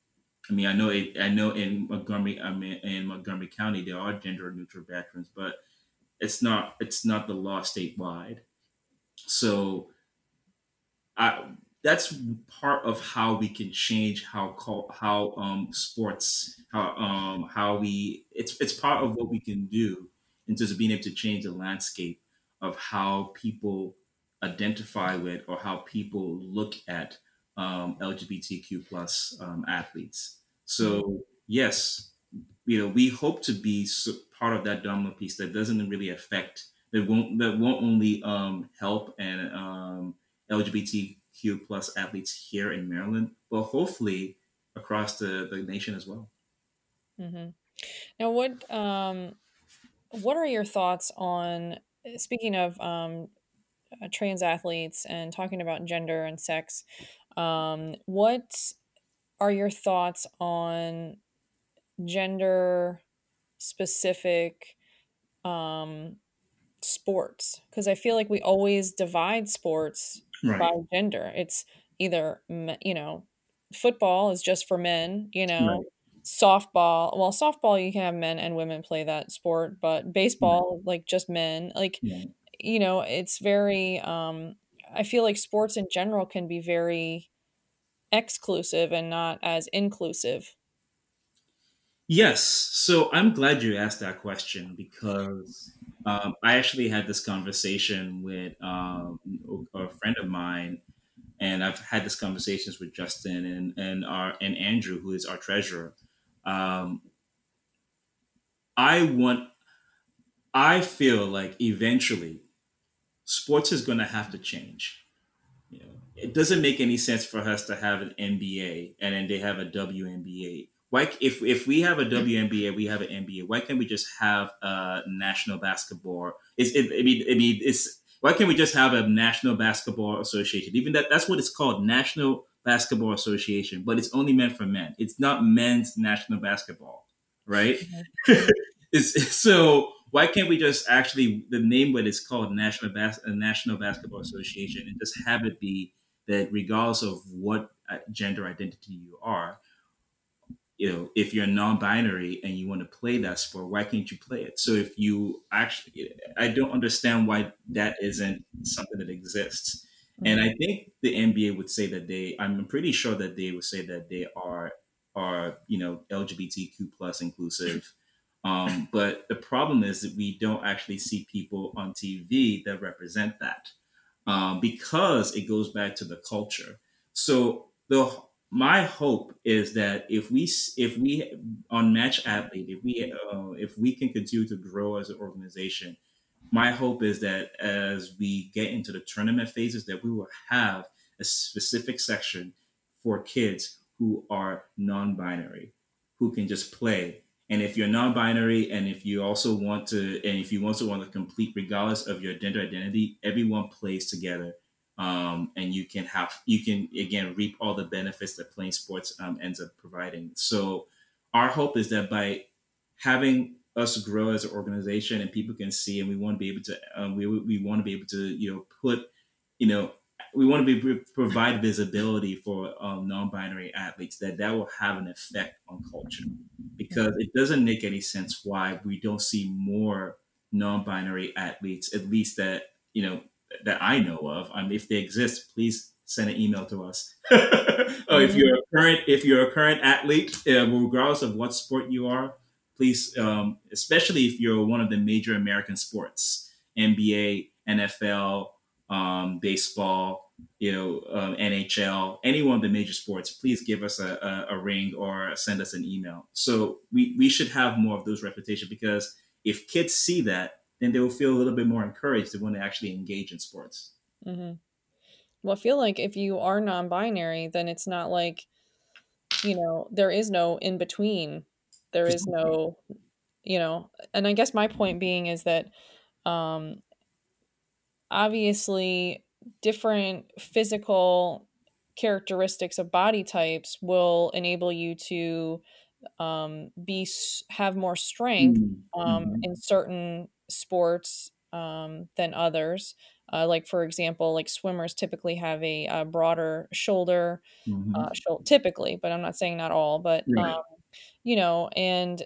I mean, I know it, I know in Montgomery, I mean, in Montgomery County there are gender neutral bathrooms, but it's not it's not the law statewide. So I that's part of how we can change how how um, sports how um, how we it's it's part of what we can do in terms of being able to change the landscape of how people identify with or how people look at um, LGBTQ plus um, athletes. So yes, you know we hope to be part of that domino piece that doesn't really affect that won't that won't only um, help and um, LGBTQ plus athletes here in Maryland, but hopefully across the, the nation as well. Mm-hmm. Now, what um, what are your thoughts on speaking of um, uh, trans athletes and talking about gender and sex? Um, what are your thoughts on gender specific um, sports because I feel like we always divide sports right. by gender. It's either you know football is just for men, you know. Right. Softball, well, softball you can have men and women play that sport, but baseball, right. like just men, like you know, it's very. um I feel like sports in general can be very exclusive and not as inclusive Yes. So I'm glad you asked that question because um, I actually had this conversation with um, a friend of mine, and I've had these conversations with Justin and and our and Andrew, who is our treasurer. Um, I want. I feel like eventually, sports is going to have to change. You know, it doesn't make any sense for us to have an NBA and then they have a WNBA. Why, if if we have a WNBA, we have an NBA. Why can't we just have a national basketball? Is it, I mean, I mean, it's why can't we just have a national basketball association? Even that, that's what it's called, National Basketball Association. But it's only meant for men. It's not men's national basketball, right? it's so why can't we just actually the name what it's called National Bas- uh, National Basketball Association and just have it be that regardless of what uh, gender identity you are, you know, if you're non-binary and you want to play that sport, why can't you play it? So if you actually, I don't understand why that isn't something that exists. And I think the NBA would say that they, I'm pretty sure that they would say that they are, are you know, LGBTQ plus inclusive. Um, but the problem is that we don't actually see people on TV that represent that um, because it goes back to the culture. So the my hope is that if we if we unmatched athlete if we uh, if we can continue to grow as an organization my hope is that as we get into the tournament phases that we will have a specific section for kids who are non-binary who can just play and if you're non-binary and if you also want to and if you also want to complete regardless of your gender identity everyone plays together um, and you can have you can again reap all the benefits that playing sports um, ends up providing. So our hope is that by having us grow as an organization and people can see and we want to be able to um, we, we want to be able to you know put you know we want to be provide visibility for um, non-binary athletes that that will have an effect on culture because it doesn't make any sense why we don't see more non-binary athletes at least that you know that I know of. Um, if they exist, please send an email to us. uh, mm-hmm. If you're a current, if you're a current athlete, uh, regardless of what sport you are, please, um, especially if you're one of the major American sports, NBA, NFL, um, baseball, you know, um, NHL, any one of the major sports, please give us a, a, a, ring or send us an email. So we, we should have more of those reputation because if kids see that, then they will feel a little bit more encouraged to want to actually engage in sports. Mm-hmm. Well, I feel like if you are non binary, then it's not like, you know, there is no in between. There is no, you know, and I guess my point being is that um, obviously different physical characteristics of body types will enable you to um, be have more strength mm-hmm. um, mm-hmm. in certain sports um, than others. Uh, like for example, like swimmers typically have a, a broader shoulder, mm-hmm. uh, sh- typically, but I'm not saying not all, but right. um, you know, and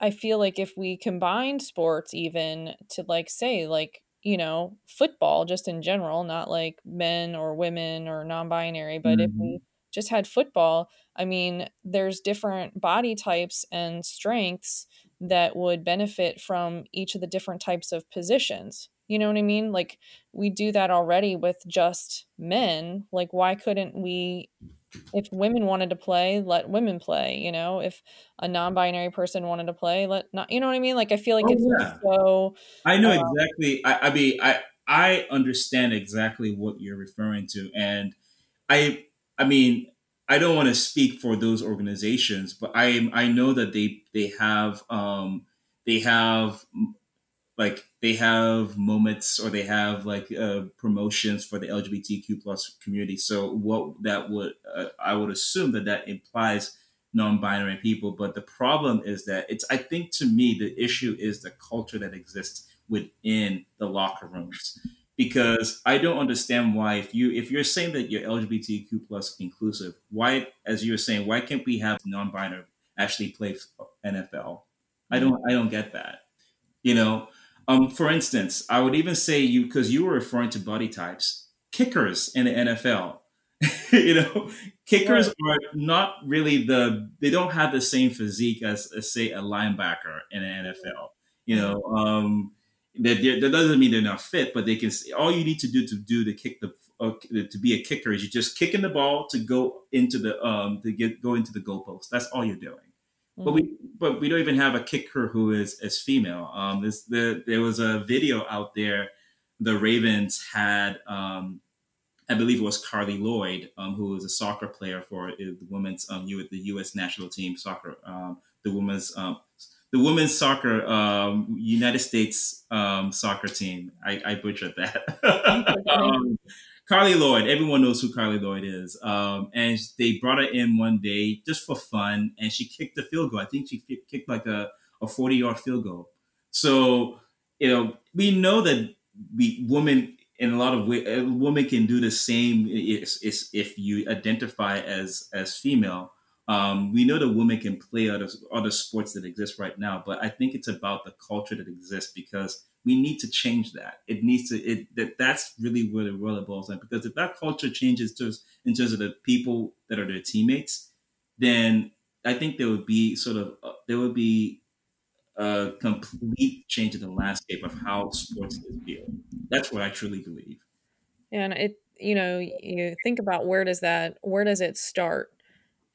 I feel like if we combined sports even to like say like you know football just in general, not like men or women or non-binary, but mm-hmm. if we just had football, I mean, there's different body types and strengths that would benefit from each of the different types of positions. You know what I mean? Like we do that already with just men. Like why couldn't we if women wanted to play, let women play, you know? If a non-binary person wanted to play, let not you know what I mean? Like I feel like oh, it's yeah. so I know um, exactly I, I mean I I understand exactly what you're referring to and I I mean I don't want to speak for those organizations, but I I know that they they have um, they have like they have moments or they have like uh, promotions for the LGBTQ plus community. So what that would uh, I would assume that that implies non-binary people, but the problem is that it's I think to me the issue is the culture that exists within the locker rooms because I don't understand why if you if you're saying that you're LGBTQ plus inclusive, why as you're saying why can't we have non-binary actually play NFL? I don't I don't get that. You know, um, for instance, I would even say you because you were referring to body types, kickers in the NFL. you know, Kickers right. are not really the they don't have the same physique as, as say a linebacker in an NFL. You know, um, that that doesn't mean they're not fit, but they can. All you need to do to do to kick the uh, to be a kicker is you're just kicking the ball to go into the um to get go into the goalpost. That's all you're doing. Mm-hmm. But we but we don't even have a kicker who is is female. Um, this the there was a video out there. The Ravens had um, I believe it was Carli Lloyd, um, who was a soccer player for the women's um, U- the U.S. national team soccer, um, the women's um, the women's soccer um, United States um, soccer team. I, I butchered that. Carli Lloyd. Everyone knows who Carli Lloyd is, um, and they brought her in one day just for fun, and she kicked a field goal. I think she kicked like a, a forty yard field goal. So you know we know that we women in a lot of ways, a woman can do the same. Is, if you identify as as female um, we know that women can play other other sports that exist right now, but I think it's about the culture that exists because we need to change that. It needs to. It that that's really where the really boils down. Because if that culture changes to, in terms of the people that are their teammates, then I think there would be sort of uh, there would be a complete change in the landscape of how sports is viewed. That's what I truly believe. And it, you know, you think about where does that where does it start?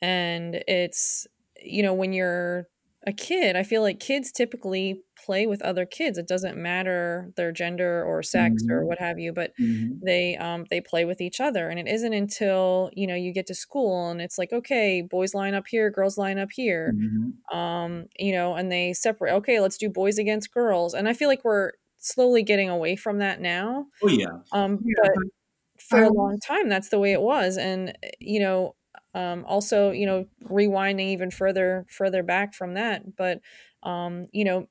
and it's you know when you're a kid i feel like kids typically play with other kids it doesn't matter their gender or sex mm-hmm. or what have you but mm-hmm. they um they play with each other and it isn't until you know you get to school and it's like okay boys line up here girls line up here mm-hmm. um you know and they separate okay let's do boys against girls and i feel like we're slowly getting away from that now oh yeah um yeah. but for a long time that's the way it was and you know um, also, you know, rewinding even further further back from that, but um, you know,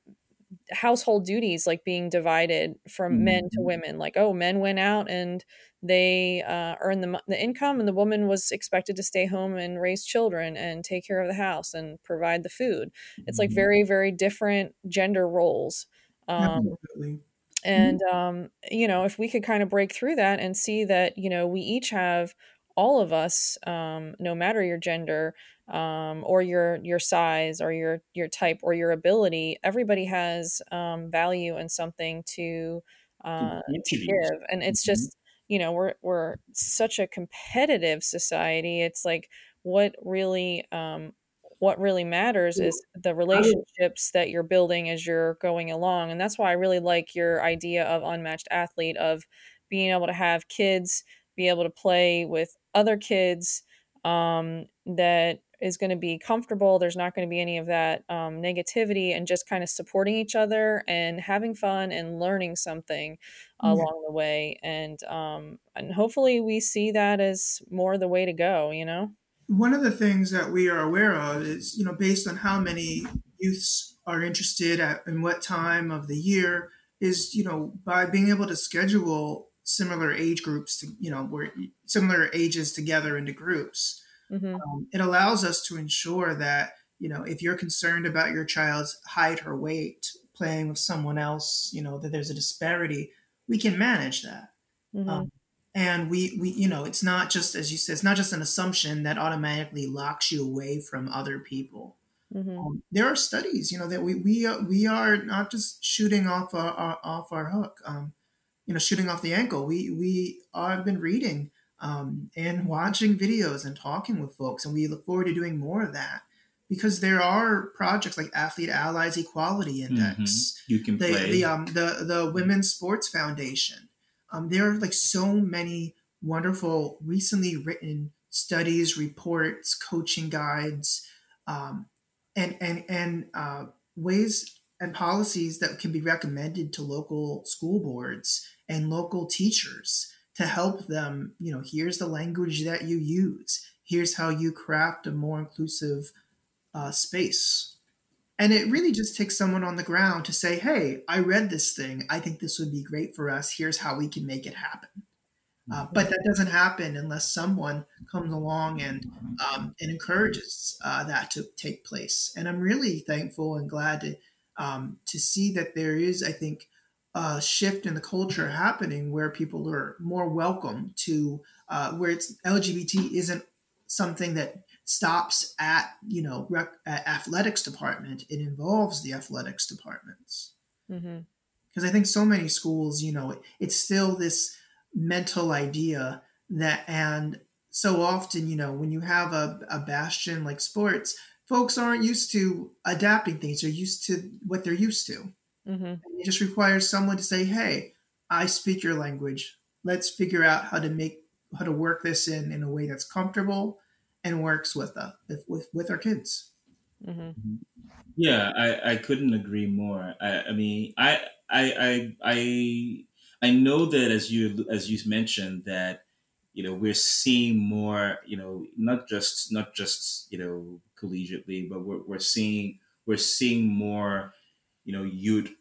household duties like being divided from mm-hmm. men to mm-hmm. women. Like, oh, men went out and they uh, earned the, the income, and the woman was expected to stay home and raise children and take care of the house and provide the food. It's like mm-hmm. very, very different gender roles. Um, Absolutely. And, mm-hmm. um, you know, if we could kind of break through that and see that, you know, we each have all of us, um, no matter your gender um, or your your size or your your type or your ability, everybody has um, value and something to uh, to give, and it's mm-hmm. just you know we're we're such a competitive society. It's like what really um, what really matters is the relationships that you're building as you're going along and that's why i really like your idea of unmatched athlete of being able to have kids be able to play with other kids um, that is going to be comfortable. There's not going to be any of that um, negativity and just kind of supporting each other and having fun and learning something yeah. along the way. And um, and hopefully we see that as more the way to go. You know. One of the things that we are aware of is, you know, based on how many youths are interested at in what time of the year, is you know by being able to schedule similar age groups to you know we're similar ages together into groups mm-hmm. um, it allows us to ensure that you know if you're concerned about your child's height or weight playing with someone else you know that there's a disparity we can manage that mm-hmm. um, and we we you know it's not just as you said it's not just an assumption that automatically locks you away from other people mm-hmm. um, there are studies you know that we we, uh, we are not just shooting off our, our off our hook um, you know shooting off the ankle. We we I've been reading um, and watching videos and talking with folks, and we look forward to doing more of that because there are projects like Athlete Ally's Equality Index. Mm-hmm. You can the, play the um the the Women's Sports Foundation. Um, there are like so many wonderful, recently written studies, reports, coaching guides, um, and and and uh, ways and policies that can be recommended to local school boards and local teachers to help them you know here's the language that you use. Here's how you craft a more inclusive uh, space. And it really just takes someone on the ground to say hey i read this thing. I think this would be great for us. Here's how we can make it happen. Uh, mm-hmm. but that doesn't happen unless someone comes along and um, and encourages uh, that to take place. And i'm really thankful and glad to um, to see that there is i think uh, shift in the culture happening where people are more welcome to uh, where it's LGBT isn't something that stops at you know rec- at athletics department. It involves the athletics departments because Mm-hmm. I think so many schools, you know, it's still this mental idea that and so often, you know, when you have a, a bastion like sports, folks aren't used to adapting things. They're used to what they're used to. Mm-hmm. It just requires someone to say, "Hey, I speak your language. Let's figure out how to make how to work this in in a way that's comfortable and works with uh, with with our kids." Mm-hmm. Yeah, I, I couldn't agree more. I, I mean, I, I, I, I, I know that as you as you mentioned that you know we're seeing more you know not just not just you know collegiately but we're, we're seeing we're seeing more you know youth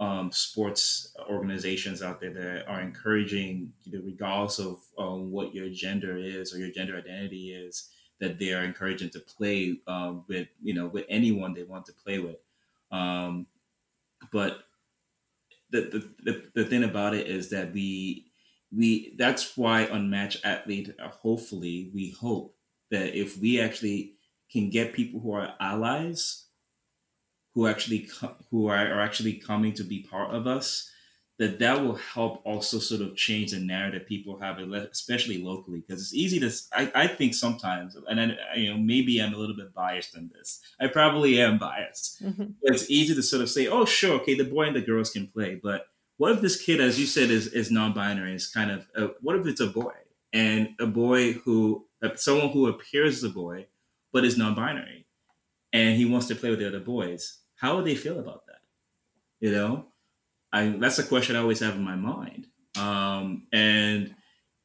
um, sports organizations out there that are encouraging you know regardless of um, what your gender is or your gender identity is that they are encouraging to play um, with you know with anyone they want to play with. Um, but the, the, the, the thing about it is that we we that's why unmatched athlete uh, hopefully we hope that if we actually can get people who are allies who actually co- who are, are actually coming to be part of us that that will help also sort of change the narrative people have especially locally because it's easy to I, I think sometimes and then you know maybe i'm a little bit biased in this. I probably am biased. Mm-hmm. it's easy to sort of say oh sure okay the boy and the girls can play but what if this kid as you said is, is non-binary is kind of a, what if it's a boy and a boy who uh, someone who appears as a boy but is non-binary and he wants to play with the other boys how would they feel about that you know I, that's a question I always have in my mind. Um, and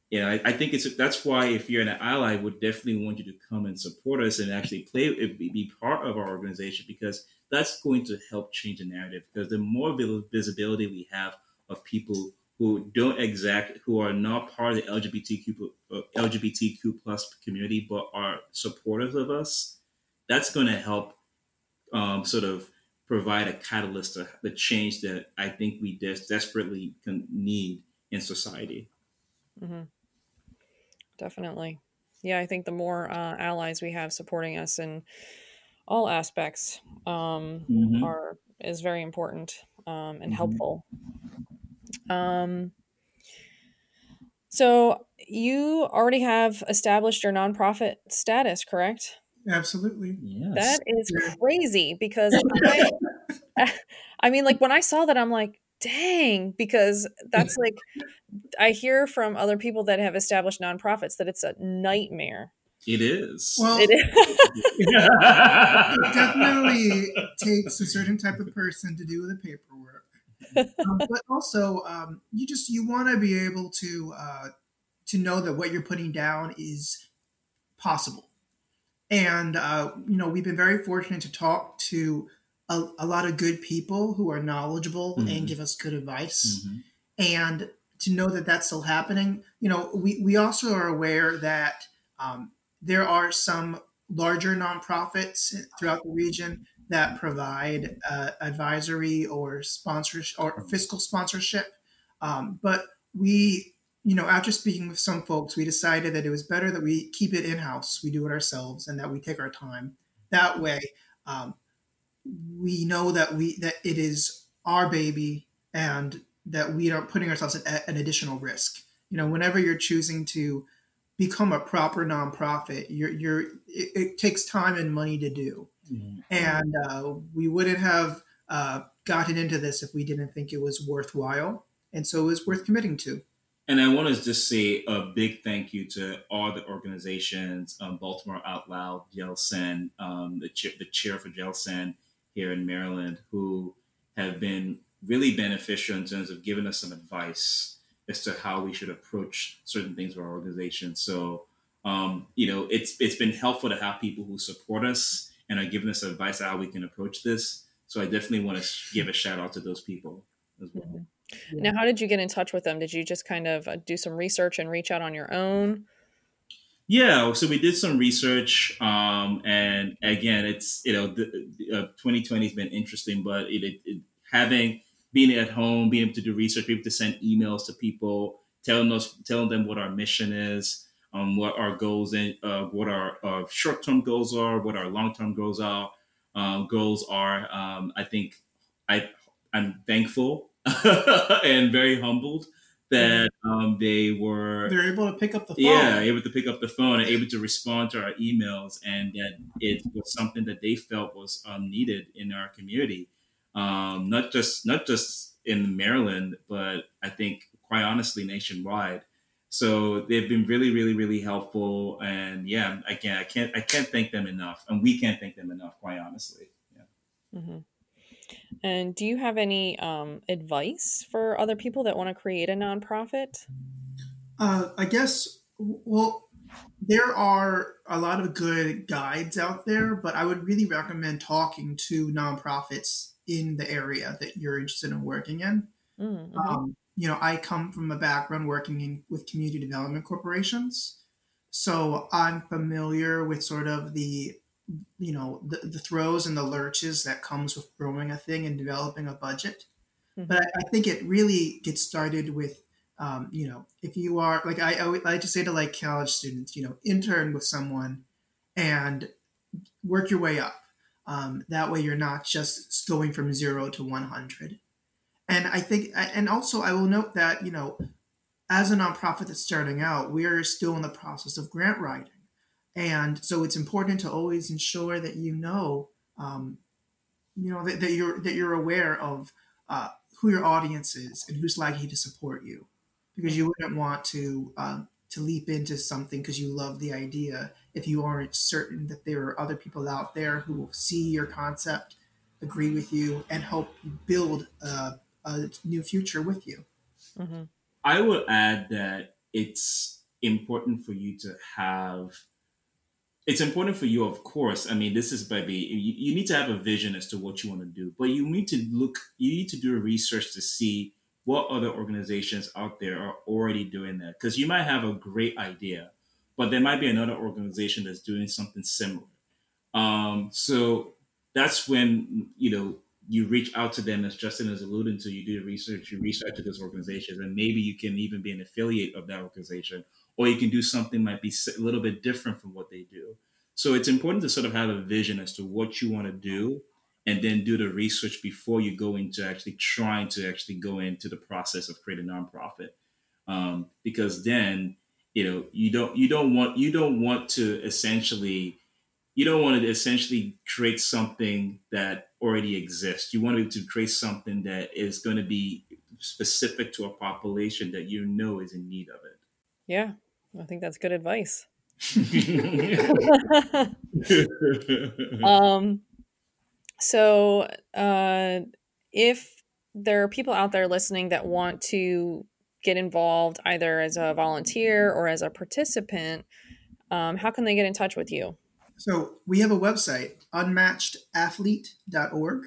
you know, I, I, think it's that's why if you're an ally, would definitely want you to come and support us and actually play, be part of our organization because that's going to help change the narrative. Because the more visibility we have of people who don't exact, who are not part of the LGBTQ LGBTQ plus community, but are supportive of us, that's going to help um, sort of provide a catalyst to the change that I think we des- desperately need in society. Mm-hmm. Definitely. Yeah, I think the more uh, allies we have supporting us in all aspects um, mm-hmm. are is very important um, and mm-hmm. helpful. Um, so you already have established your nonprofit status, correct? Absolutely. Yes. That is crazy because I, I mean, like when I saw that, I'm like, dang, because that's like, I hear from other people that have established nonprofits that it's a nightmare. It is. Well, it is. it definitely takes a certain type of person to do the paperwork. Um, but also, um, you just you want to be able to uh, to know that what you're putting down is possible. And, uh, you know, we've been very fortunate to talk to a, a lot of good people who are knowledgeable mm-hmm. and give us good advice. Mm-hmm. And to know that that's still happening, you know, we, we also are aware that um, there are some larger nonprofits throughout the region that provide uh, advisory or sponsorship or fiscal sponsorship. Um, but we you know, after speaking with some folks, we decided that it was better that we keep it in house, we do it ourselves, and that we take our time. That way, um, we know that we that it is our baby, and that we are putting ourselves at an additional risk. You know, whenever you're choosing to become a proper nonprofit, you're you're it, it takes time and money to do, mm-hmm. and uh, we wouldn't have uh, gotten into this if we didn't think it was worthwhile, and so it was worth committing to. And I want to just say a big thank you to all the organizations, um, Baltimore Out Loud, GLSEN, um, the, chair, the chair for GLSEN here in Maryland, who have been really beneficial in terms of giving us some advice as to how we should approach certain things for our organization. So, um, you know, it's it's been helpful to have people who support us and are giving us advice on how we can approach this. So I definitely want to give a shout out to those people as well. Yeah. Now, how did you get in touch with them? Did you just kind of uh, do some research and reach out on your own? Yeah, so we did some research, um, and again, it's you know, the, uh, 2020 has been interesting, but it, it, it, having being at home, being able to do research, being able to send emails to people, telling us, telling them what our mission is, on what our goals and uh, what our, our short-term goals are, what our long-term goals are. Um, goals are. Um, I think I I'm thankful and very humbled that um, they were they're able to pick up the phone. Yeah, able to pick up the phone and able to respond to our emails, and that it was something that they felt was um, needed in our community, um, not just not just in Maryland, but I think quite honestly nationwide. So they've been really, really, really helpful, and yeah, again, I can't I can't thank them enough, and we can't thank them enough, quite honestly. Yeah. Mm-hmm. And do you have any um, advice for other people that want to create a nonprofit? Uh, I guess, well, there are a lot of good guides out there, but I would really recommend talking to nonprofits in the area that you're interested in working in. Mm-hmm. Um, you know, I come from a background working in, with community development corporations. So I'm familiar with sort of the you know the, the throes and the lurches that comes with growing a thing and developing a budget. Mm-hmm. but I, I, think it really gets started with um, you know if you are like I, I like to say to like college students you know intern with someone and work your way up. Um, that way you're not just going from zero to 100 and i think and also i will note that you know as a nonprofit that's starting out we're still in the process of grant writing and so it's important to always ensure that you know um, you know that, that, you're that you're aware of uh, who your audience is and who's likely to support you because you wouldn't want to um, to leap into something because you love the idea if you aren't certain that there are other people out there who will see your concept agree with you and help build a, a new future with you mm-hmm. i will add that it's important for you to have it's important for you, of course. I mean, this is maybe you, you need to have a vision as to what you want to do, but you need to look, you need to do research to see what other organizations out there are already doing that. Because you might have a great idea, but there might be another organization that's doing something similar. Um, so that's when you know you reach out to them, as Justin is alluding to. You do research, you out to those organizations, and maybe you can even be an affiliate of that organization or you can do something might be a little bit different from what they do. So it's important to sort of have a vision as to what you want to do and then do the research before you go into actually trying to actually go into the process of creating a nonprofit. Um, because then, you know, you don't you don't want you don't want to essentially you don't want to essentially create something that already exists. You want to create something that is going to be specific to a population that you know is in need of it. Yeah, I think that's good advice. um, so, uh, if there are people out there listening that want to get involved either as a volunteer or as a participant, um, how can they get in touch with you? So, we have a website, unmatchedathlete.org.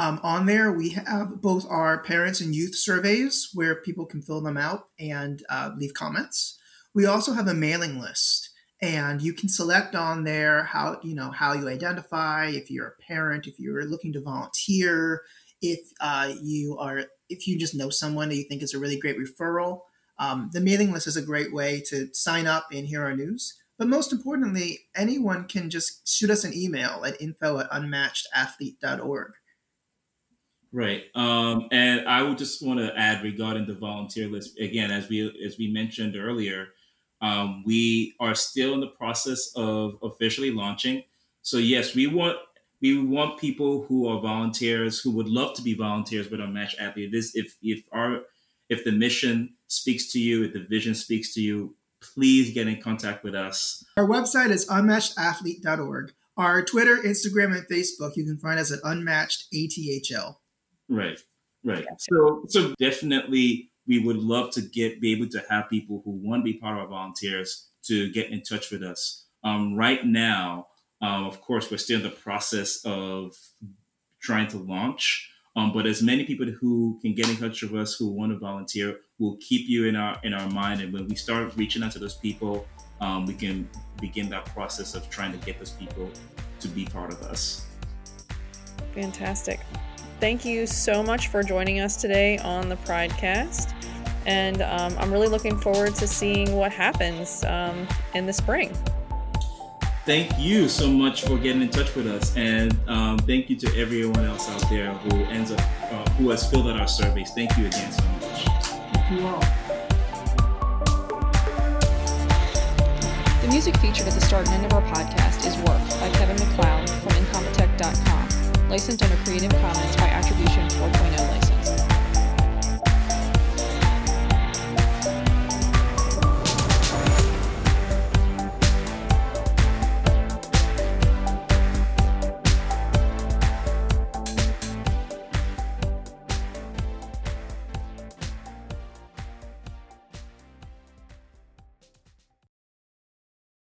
Um, on there, we have both our parents and youth surveys where people can fill them out and uh, leave comments. We also have a mailing list and you can select on there how you know how you identify if you're a parent if you're looking to volunteer if uh, you are if you just know someone that you think is a really great referral. Um, the mailing list is a great way to sign up and hear our news. But most importantly anyone can just shoot us an email at info at unmatchedathlete.org Right. Um, and I would just want to add regarding the volunteer list again, as we as we mentioned earlier, um, we are still in the process of officially launching. So yes, we want we want people who are volunteers who would love to be volunteers with Unmatched Athlete. This if if our if the mission speaks to you, if the vision speaks to you, please get in contact with us. Our website is unmatchedathlete.org. Our Twitter, Instagram, and Facebook, you can find us at unmatched ATHL. Right, right. So so definitely we would love to get be able to have people who want to be part of our volunteers to get in touch with us. Um, right now, um, of course, we're still in the process of trying to launch. Um, but as many people who can get in touch with us who want to volunteer, we'll keep you in our in our mind. And when we start reaching out to those people, um, we can begin that process of trying to get those people to be part of us. Fantastic. Thank you so much for joining us today on the Pridecast. And um, I'm really looking forward to seeing what happens um, in the spring. Thank you so much for getting in touch with us, and um, thank you to everyone else out there who ends up uh, who has filled out our surveys. Thank you again so much. Thank you all. The music featured at the start and end of our podcast is Work by Kevin MacLeod from Incompetech.com, licensed under Creative Commons by Attribution 4.0.